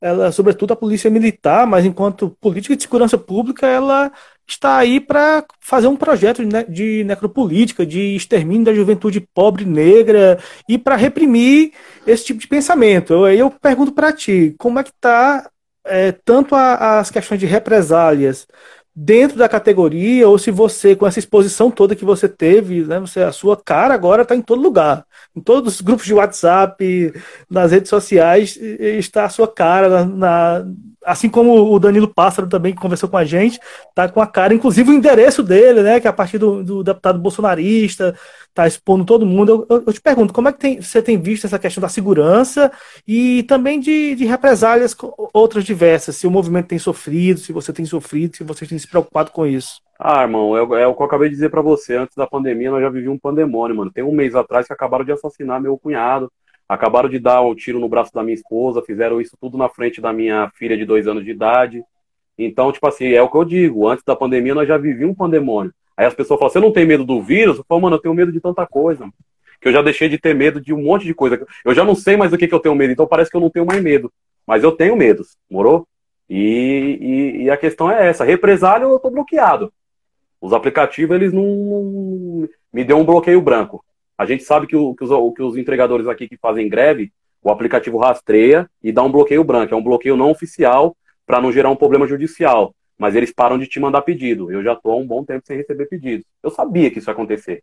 ela, sobretudo a polícia militar, mas enquanto política de segurança pública, ela está aí para fazer um projeto de, de necropolítica, de extermínio da juventude pobre negra e para reprimir esse tipo de pensamento. Aí eu, eu pergunto para ti, como é que está é, tanto a, as questões de represálias dentro da categoria ou se você, com essa exposição toda que você teve, né, você, a sua cara agora está em todo lugar. Em todos os grupos de WhatsApp, nas redes sociais, está a sua cara na, na assim como o Danilo Pássaro também, que conversou com a gente, tá com a cara, inclusive o endereço dele, né, que é a partir do, do deputado bolsonarista, tá expondo todo mundo. Eu, eu, te pergunto, como é que tem, você tem visto essa questão da segurança e também de, de represálias outras diversas, se o movimento tem sofrido, se você tem sofrido, se você tem se preocupado com isso? Ah, irmão, é, é o que eu acabei de dizer para você, antes da pandemia nós já vivíamos um pandemônio, mano. Tem um mês atrás que acabaram de assassinar meu cunhado, Acabaram de dar um tiro no braço da minha esposa, fizeram isso tudo na frente da minha filha de dois anos de idade. Então, tipo assim, é o que eu digo. Antes da pandemia, nós já vivíamos um pandemônio. Aí as pessoas falam, você não tem medo do vírus? Eu falo, mano, eu tenho medo de tanta coisa. Que eu já deixei de ter medo de um monte de coisa. Eu já não sei mais do que, que eu tenho medo, então parece que eu não tenho mais medo. Mas eu tenho medos, morou? E, e, e a questão é essa. Represália, eu tô bloqueado. Os aplicativos, eles não me deu um bloqueio branco. A gente sabe que, o, que, os, que os entregadores aqui que fazem greve, o aplicativo rastreia e dá um bloqueio branco. É um bloqueio não oficial para não gerar um problema judicial. Mas eles param de te mandar pedido. Eu já estou há um bom tempo sem receber pedidos. Eu sabia que isso ia acontecer.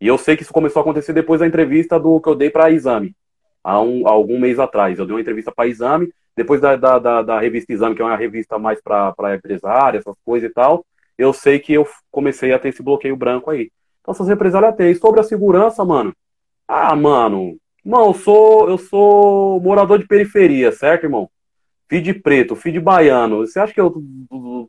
E eu sei que isso começou a acontecer depois da entrevista do que eu dei para Exame, há, um, há algum mês atrás. Eu dei uma entrevista para Exame, depois da, da, da, da, revista Exame, que é uma revista mais para empresária, essas coisas e tal. Eu sei que eu comecei a ter esse bloqueio branco aí. Então essas represálias tem. E sobre a segurança, mano. Ah, mano. Mano, eu sou, eu sou morador de periferia, certo, irmão? Filho de preto, filho de baiano. Você acha que eu,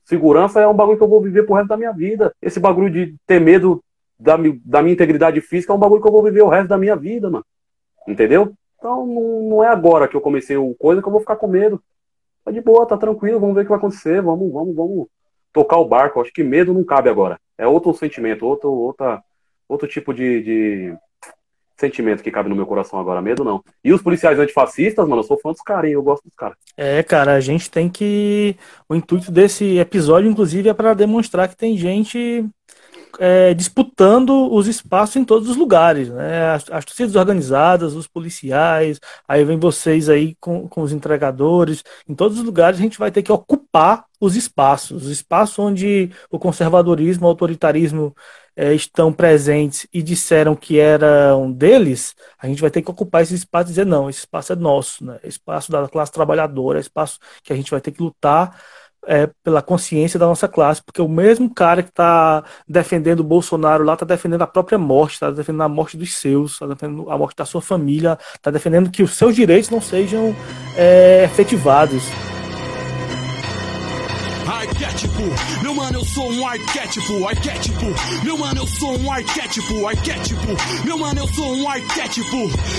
segurança é um bagulho que eu vou viver pro resto da minha vida? Esse bagulho de ter medo da, da minha integridade física é um bagulho que eu vou viver o resto da minha vida, mano. Entendeu? Então não, não é agora que eu comecei o coisa que eu vou ficar com medo. Tá de boa, tá tranquilo, vamos ver o que vai acontecer, vamos, vamos, vamos tocar o barco. Acho que medo não cabe agora. É outro sentimento, outro, outra, outro tipo de, de, sentimento que cabe no meu coração agora, medo não. E os policiais antifascistas, mano, eu sou fã dos caras, eu gosto dos caras. É, cara, a gente tem que. O intuito desse episódio, inclusive, é para demonstrar que tem gente é, disputando os espaços em todos os lugares, né? As, as, torcidas organizadas, os policiais, aí vem vocês aí com, com os entregadores, em todos os lugares a gente vai ter que ocupar os espaços, os espaços onde o conservadorismo, o autoritarismo é, estão presentes e disseram que eram deles, a gente vai ter que ocupar esse espaço e dizer, não, esse espaço é nosso, né? espaço da classe trabalhadora, espaço que a gente vai ter que lutar é, pela consciência da nossa classe, porque o mesmo cara que está defendendo o Bolsonaro lá está defendendo a própria morte, está defendendo a morte dos seus, está defendendo a morte da sua família, está defendendo que os seus direitos não sejam é, efetivados. Arquétipo, meu mano, eu sou um arquétipo, arquétipo. Meu mano, eu sou um arquétipo, arquétipo. Meu mano, eu sou um arquétipo.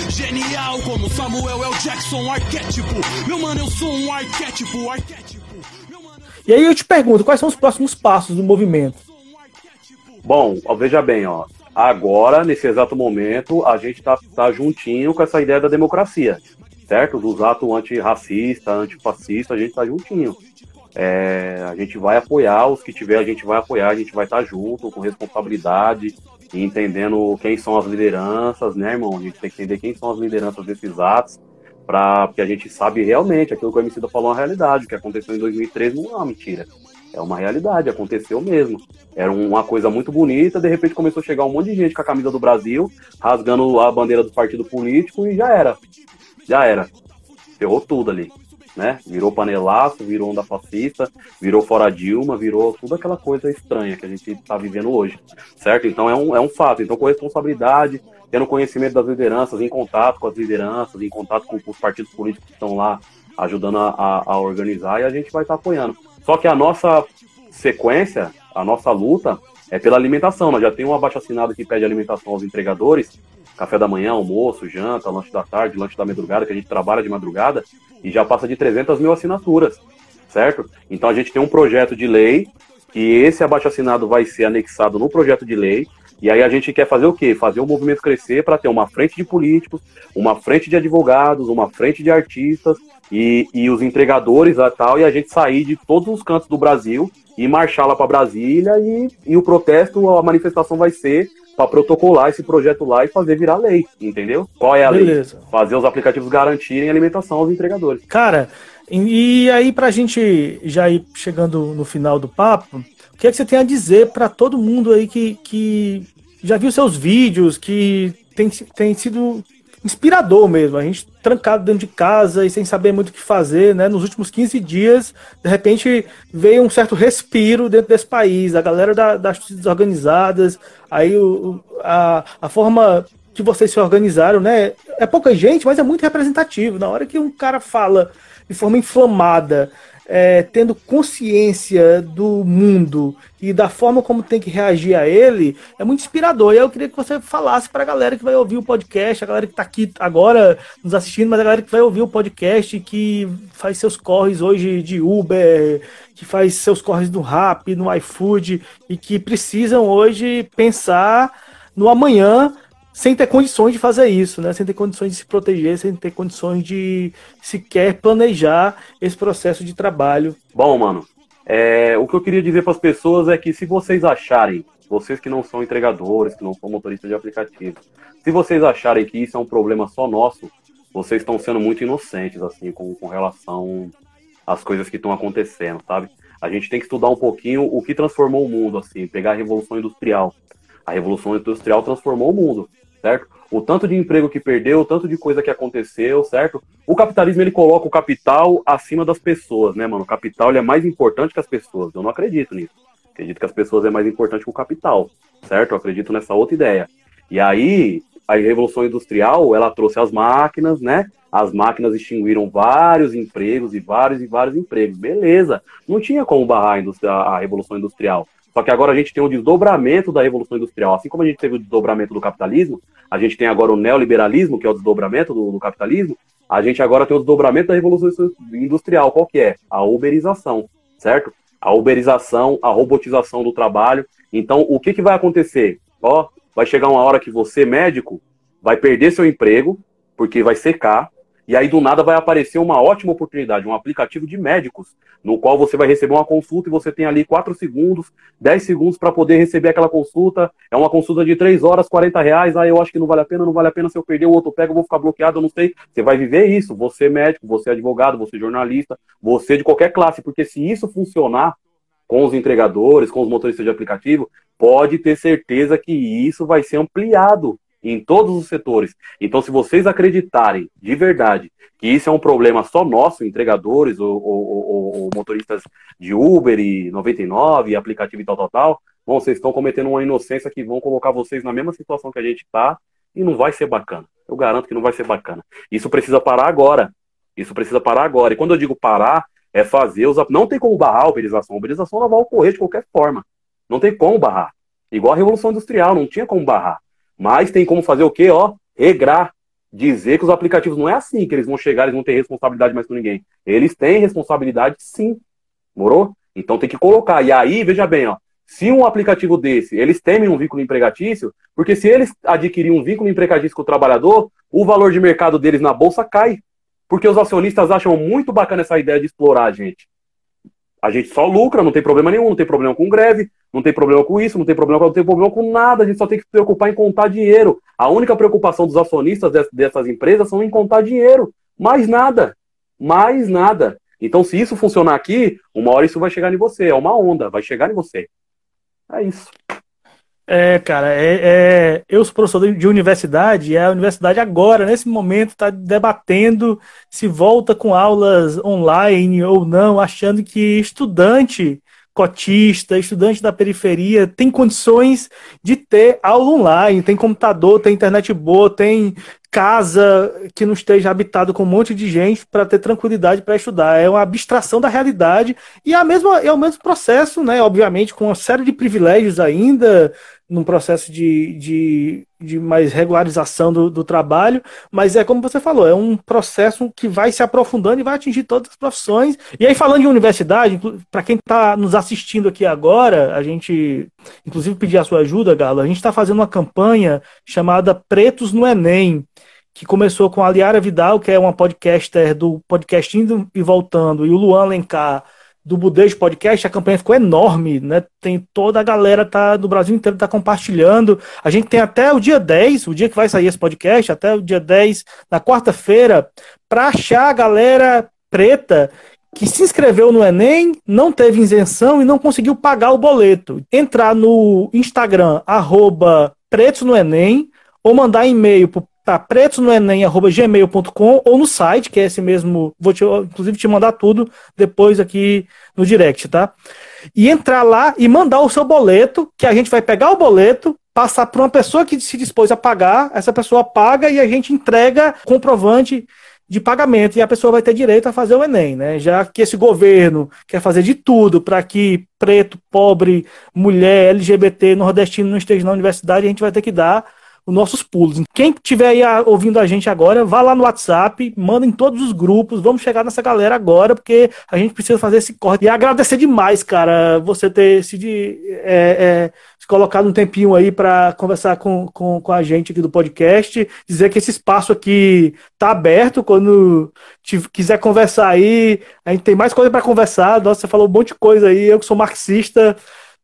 Genial como Samuel L. Jackson, arquétipo. Meu mano, eu sou um arquétipo, arquétipo. E aí eu te pergunto, quais são os próximos passos do movimento? Bom, veja bem, ó. Agora, nesse exato momento, a gente tá, tá juntinho com essa ideia da democracia, certo? Dos atos antirracista, antifascista, a gente tá juntinho. É, a gente vai apoiar os que tiver, a gente vai apoiar, a gente vai estar junto, com responsabilidade, entendendo quem são as lideranças, né, irmão? A gente tem que entender quem são as lideranças desses atos, pra, porque a gente sabe realmente aquilo que o Emicida falou é uma realidade. O que aconteceu em 2013 não é uma mentira. É uma realidade, aconteceu mesmo. Era uma coisa muito bonita, de repente começou a chegar um monte de gente com a camisa do Brasil, rasgando a bandeira do partido político e já era. Já era. Ferrou tudo ali né? Virou panelaço, virou onda fascista, virou fora Dilma, virou tudo aquela coisa estranha que a gente está vivendo hoje, certo? Então é um, é um fato. Então, com responsabilidade, tendo conhecimento das lideranças, em contato com as lideranças, em contato com, com os partidos políticos que estão lá ajudando a, a, a organizar, e a gente vai estar tá apoiando. Só que a nossa sequência, a nossa luta, é pela alimentação. Nós já tem um abaixo assinado que pede alimentação aos entregadores, café da manhã, almoço, janta, lanche da tarde, lanche da madrugada, que a gente trabalha de madrugada, e já passa de 300 mil assinaturas, certo? Então a gente tem um projeto de lei, que esse abaixo assinado vai ser anexado no projeto de lei, e aí a gente quer fazer o quê? Fazer o movimento crescer para ter uma frente de políticos, uma frente de advogados, uma frente de artistas e, e os entregadores e tal, e a gente sair de todos os cantos do Brasil e marchar lá para Brasília e, e o protesto, a manifestação vai ser para protocolar esse projeto lá e fazer virar lei, entendeu? Qual é a Beleza. lei? Fazer os aplicativos garantirem alimentação aos entregadores. Cara, E aí, para a gente já ir chegando no final do papo, o que é que você tem a dizer para todo mundo aí que, que já viu seus vídeos, que tem, tem sido inspirador mesmo. A gente trancado dentro de casa e sem saber muito o que fazer, né? Nos últimos 15 dias, de repente, veio um certo respiro dentro desse país. A galera da, das organizadas, aí o, a, a forma que vocês se organizaram, né? É pouca gente, mas é muito representativo. Na hora que um cara fala de forma inflamada, é, tendo consciência do mundo e da forma como tem que reagir a ele, é muito inspirador. E eu queria que você falasse para a galera que vai ouvir o podcast, a galera que está aqui agora nos assistindo, mas a galera que vai ouvir o podcast, que faz seus corres hoje de Uber, que faz seus corres no Rap, no iFood, e que precisam hoje pensar no amanhã sem ter condições de fazer isso, né? Sem ter condições de se proteger, sem ter condições de sequer planejar esse processo de trabalho. Bom, mano, é, o que eu queria dizer para as pessoas é que se vocês acharem, vocês que não são entregadores, que não são motoristas de aplicativo, se vocês acharem que isso é um problema só nosso, vocês estão sendo muito inocentes, assim, com, com relação às coisas que estão acontecendo, sabe? A gente tem que estudar um pouquinho o que transformou o mundo, assim, pegar a Revolução Industrial. A Revolução Industrial transformou o mundo certo? O tanto de emprego que perdeu, o tanto de coisa que aconteceu, certo? O capitalismo ele coloca o capital acima das pessoas, né, mano? O capital ele é mais importante que as pessoas. Eu não acredito nisso. Acredito que as pessoas é mais importante que o capital, certo? Eu acredito nessa outra ideia. E aí, a revolução industrial, ela trouxe as máquinas, né? As máquinas extinguiram vários empregos e vários e vários empregos. Beleza. Não tinha como barrar a, a revolução industrial. Só que agora a gente tem o desdobramento da Revolução Industrial. Assim como a gente teve o desdobramento do capitalismo, a gente tem agora o neoliberalismo, que é o desdobramento do, do capitalismo, a gente agora tem o desdobramento da Revolução Industrial. Qual que é? A uberização, certo? A uberização, a robotização do trabalho. Então, o que, que vai acontecer? Ó, vai chegar uma hora que você, médico, vai perder seu emprego, porque vai secar, e aí, do nada, vai aparecer uma ótima oportunidade, um aplicativo de médicos, no qual você vai receber uma consulta e você tem ali 4 segundos, 10 segundos para poder receber aquela consulta. É uma consulta de 3 horas, 40 reais. Ah, eu acho que não vale a pena, não vale a pena se eu perder o outro pego, eu vou ficar bloqueado, eu não sei. Você vai viver isso, você é médico, você é advogado, você é jornalista, você de qualquer classe, porque se isso funcionar com os entregadores, com os motoristas de aplicativo, pode ter certeza que isso vai ser ampliado em todos os setores. Então, se vocês acreditarem de verdade que isso é um problema só nosso, entregadores ou, ou, ou, ou motoristas de Uber e 99 e aplicativo e tal, tal, tal, bom, vocês estão cometendo uma inocência que vão colocar vocês na mesma situação que a gente está e não vai ser bacana. Eu garanto que não vai ser bacana. Isso precisa parar agora. Isso precisa parar agora. E quando eu digo parar, é fazer os. Não tem como barrar a uberização. A uberização ela vai ocorrer de qualquer forma. Não tem como barrar. Igual a Revolução Industrial, não tinha como barrar. Mas tem como fazer o quê? Ó, regrar. Dizer que os aplicativos não é assim, que eles vão chegar, eles vão ter responsabilidade mais com ninguém. Eles têm responsabilidade sim. Morou? Então tem que colocar. E aí, veja bem, ó. Se um aplicativo desse, eles temem um vínculo empregatício, porque se eles adquirirem um vínculo empregatício com o trabalhador, o valor de mercado deles na bolsa cai. Porque os acionistas acham muito bacana essa ideia de explorar gente. A gente só lucra, não tem problema nenhum, não tem problema com greve, não tem problema com isso, não tem problema, não tem problema com nada, a gente só tem que se preocupar em contar dinheiro. A única preocupação dos acionistas dessas empresas são em contar dinheiro. Mais nada. Mais nada. Então, se isso funcionar aqui, uma hora isso vai chegar em você. É uma onda, vai chegar em você. É isso. É, cara, é, é, eu sou professor de universidade e a universidade agora, nesse momento, está debatendo se volta com aulas online ou não, achando que estudante cotista, estudante da periferia tem condições de ter aula online, tem computador, tem internet boa, tem casa que não esteja habitado com um monte de gente para ter tranquilidade para estudar. É uma abstração da realidade e é, a mesma, é o mesmo processo, né? Obviamente, com uma série de privilégios ainda, num processo de, de, de mais regularização do, do, trabalho, mas é como você falou, é um processo que vai se aprofundando e vai atingir todas as profissões. E aí, falando de universidade, para quem está nos assistindo aqui agora, a gente, inclusive, pedir a sua ajuda, Galo, a gente está fazendo uma campanha chamada Pretos no Enem, que começou com a Liara Vidal, que é uma podcaster do podcast Indo e Voltando, e o Luan Lencar, do Budejo Podcast, a campanha ficou enorme, né? Tem toda a galera tá do Brasil inteiro tá compartilhando. A gente tem até o dia 10, o dia que vai sair esse podcast, até o dia 10, na quarta-feira, para achar a galera preta que se inscreveu no Enem, não teve isenção e não conseguiu pagar o boleto. Entrar no Instagram, arroba pretos no Enem, ou mandar e-mail para pretosnoenem.gmail.com ou no site, que é esse mesmo, vou te, inclusive te mandar tudo depois aqui no direct, tá? E entrar lá e mandar o seu boleto, que a gente vai pegar o boleto, passar para uma pessoa que se dispôs a pagar, essa pessoa paga e a gente entrega comprovante de pagamento e a pessoa vai ter direito a fazer o Enem, né? Já que esse governo quer fazer de tudo para que preto, pobre, mulher, LGBT, nordestino não esteja na universidade, a gente vai ter que dar os nossos pulos. Quem estiver aí ouvindo a gente agora, vá lá no WhatsApp, manda em todos os grupos, vamos chegar nessa galera agora, porque a gente precisa fazer esse corte. E agradecer demais, cara, você ter se, de, é, é, se colocado um tempinho aí para conversar com, com, com a gente aqui do podcast, dizer que esse espaço aqui tá aberto, quando te, quiser conversar aí, a gente tem mais coisa para conversar, nossa, você falou um monte de coisa aí, eu que sou marxista,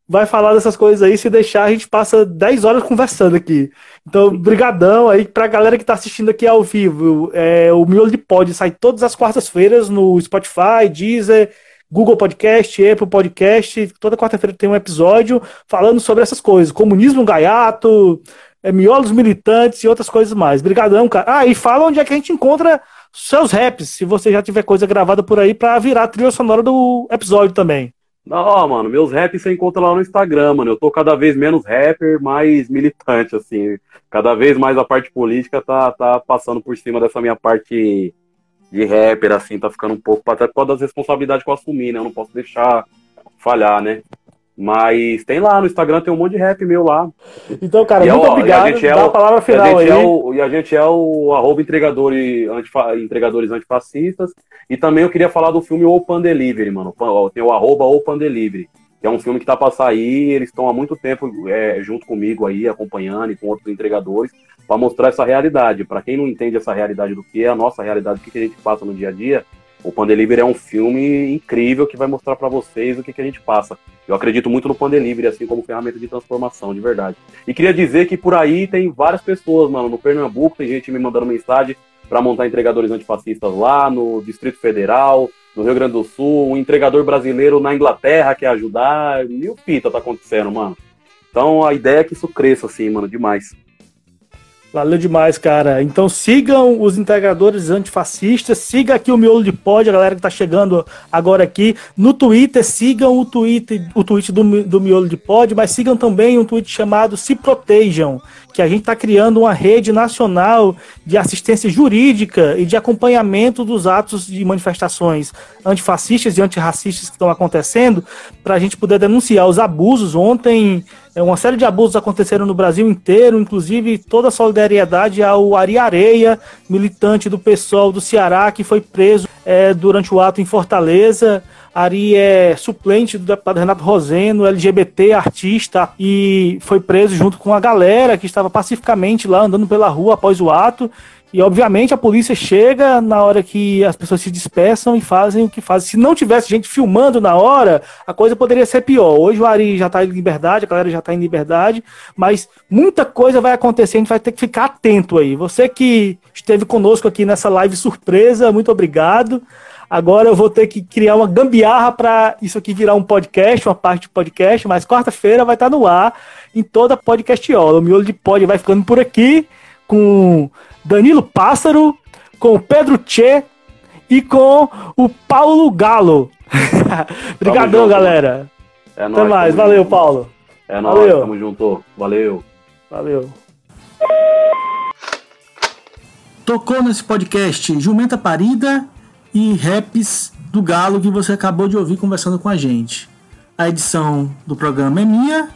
vai falar dessas coisas aí. Se deixar, a gente passa 10 horas conversando aqui. Então, brigadão aí pra galera que tá assistindo aqui ao vivo. É, o Miolo de Pod sai todas as quartas-feiras no Spotify, Deezer, Google Podcast, Apple Podcast. Toda quarta-feira tem um episódio falando sobre essas coisas. Comunismo gaiato, é, miolos militantes e outras coisas mais. Brigadão, cara. Ah, e fala onde é que a gente encontra seus raps, se você já tiver coisa gravada por aí para virar a trilha sonora do episódio também. Não, mano, meus raps você encontra lá no Instagram, mano. Eu tô cada vez menos rapper, mais militante, assim. Cada vez mais a parte política tá, tá passando por cima dessa minha parte de rapper, assim, tá ficando um pouco, até por causa das responsabilidades que eu assumi, né? Eu não posso deixar falhar, né? Mas tem lá no Instagram, tem um monte de rap meu lá. Então, cara, e muito é, obrigado. É Dá a, palavra final aí. É o, e a gente é o arroba entregadores, antifa, entregadores antifascistas. E também eu queria falar do filme Open Delivery, mano. Tem o arroba Open Delivery. Que é um filme que tá pra sair. Eles estão há muito tempo é, junto comigo aí, acompanhando e com outros entregadores, para mostrar essa realidade. Para quem não entende essa realidade do que é a nossa realidade, o que a gente passa no dia a dia, o Pandelivery é um filme incrível que vai mostrar para vocês o que, que a gente passa. Eu acredito muito no Pandelivery, assim como ferramenta de transformação, de verdade. E queria dizer que por aí tem várias pessoas, mano. No Pernambuco tem gente me mandando mensagem para montar entregadores antifascistas lá, no Distrito Federal, no Rio Grande do Sul, um entregador brasileiro na Inglaterra quer ajudar. Mil pita tá acontecendo, mano. Então a ideia é que isso cresça, assim, mano, demais. Valeu demais, cara. Então sigam os integradores antifascistas, siga aqui o Miolo de Pod, a galera que tá chegando agora aqui. No Twitter, sigam o tweet, o tweet do, do Miolo de Pod, mas sigam também um tweet chamado Se Protejam, que a gente está criando uma rede nacional de assistência jurídica e de acompanhamento dos atos de manifestações antifascistas e antirracistas que estão acontecendo, para a gente poder denunciar os abusos. Ontem é, uma série de abusos aconteceram no Brasil inteiro, inclusive toda a solidariedade ao Ari Areia, militante do PSOL do Ceará, que foi preso é, durante o ato em Fortaleza. Ari é suplente do deputado Renato Roseno, LGBT, artista, e foi preso junto com a galera que estava pacificamente lá andando pela rua após o ato. E obviamente a polícia chega na hora que as pessoas se dispersam e fazem o que fazem. Se não tivesse gente filmando na hora, a coisa poderia ser pior. Hoje o Ari já está em liberdade, a galera já está em liberdade, mas muita coisa vai acontecer, a gente vai ter que ficar atento aí. Você que esteve conosco aqui nessa live surpresa, muito obrigado. Agora eu vou ter que criar uma gambiarra para isso aqui virar um podcast, uma parte de podcast, mas quarta-feira vai estar tá no ar em toda podcastiola. O miolo de pod vai ficando por aqui com Danilo Pássaro, com o Pedro Tchê e com o Paulo Galo. Obrigadão, galera. É nóis, Até mais. Valeu, junto. Paulo. É nóis, Valeu. tamo junto. Valeu. Valeu. Tocou nesse podcast Jumenta Parida e Raps do Galo que você acabou de ouvir conversando com a gente. A edição do programa é minha,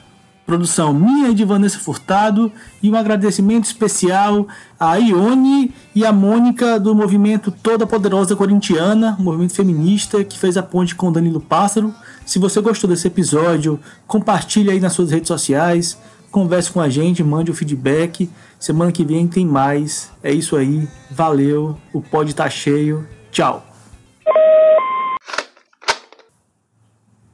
Produção minha e de Vanessa Furtado. E um agradecimento especial a Ione e a Mônica do movimento Toda Poderosa Corintiana, um movimento feminista que fez a ponte com Danilo Pássaro. Se você gostou desse episódio, compartilhe aí nas suas redes sociais, converse com a gente, mande o feedback. Semana que vem tem mais. É isso aí. Valeu. O pod tá cheio. Tchau.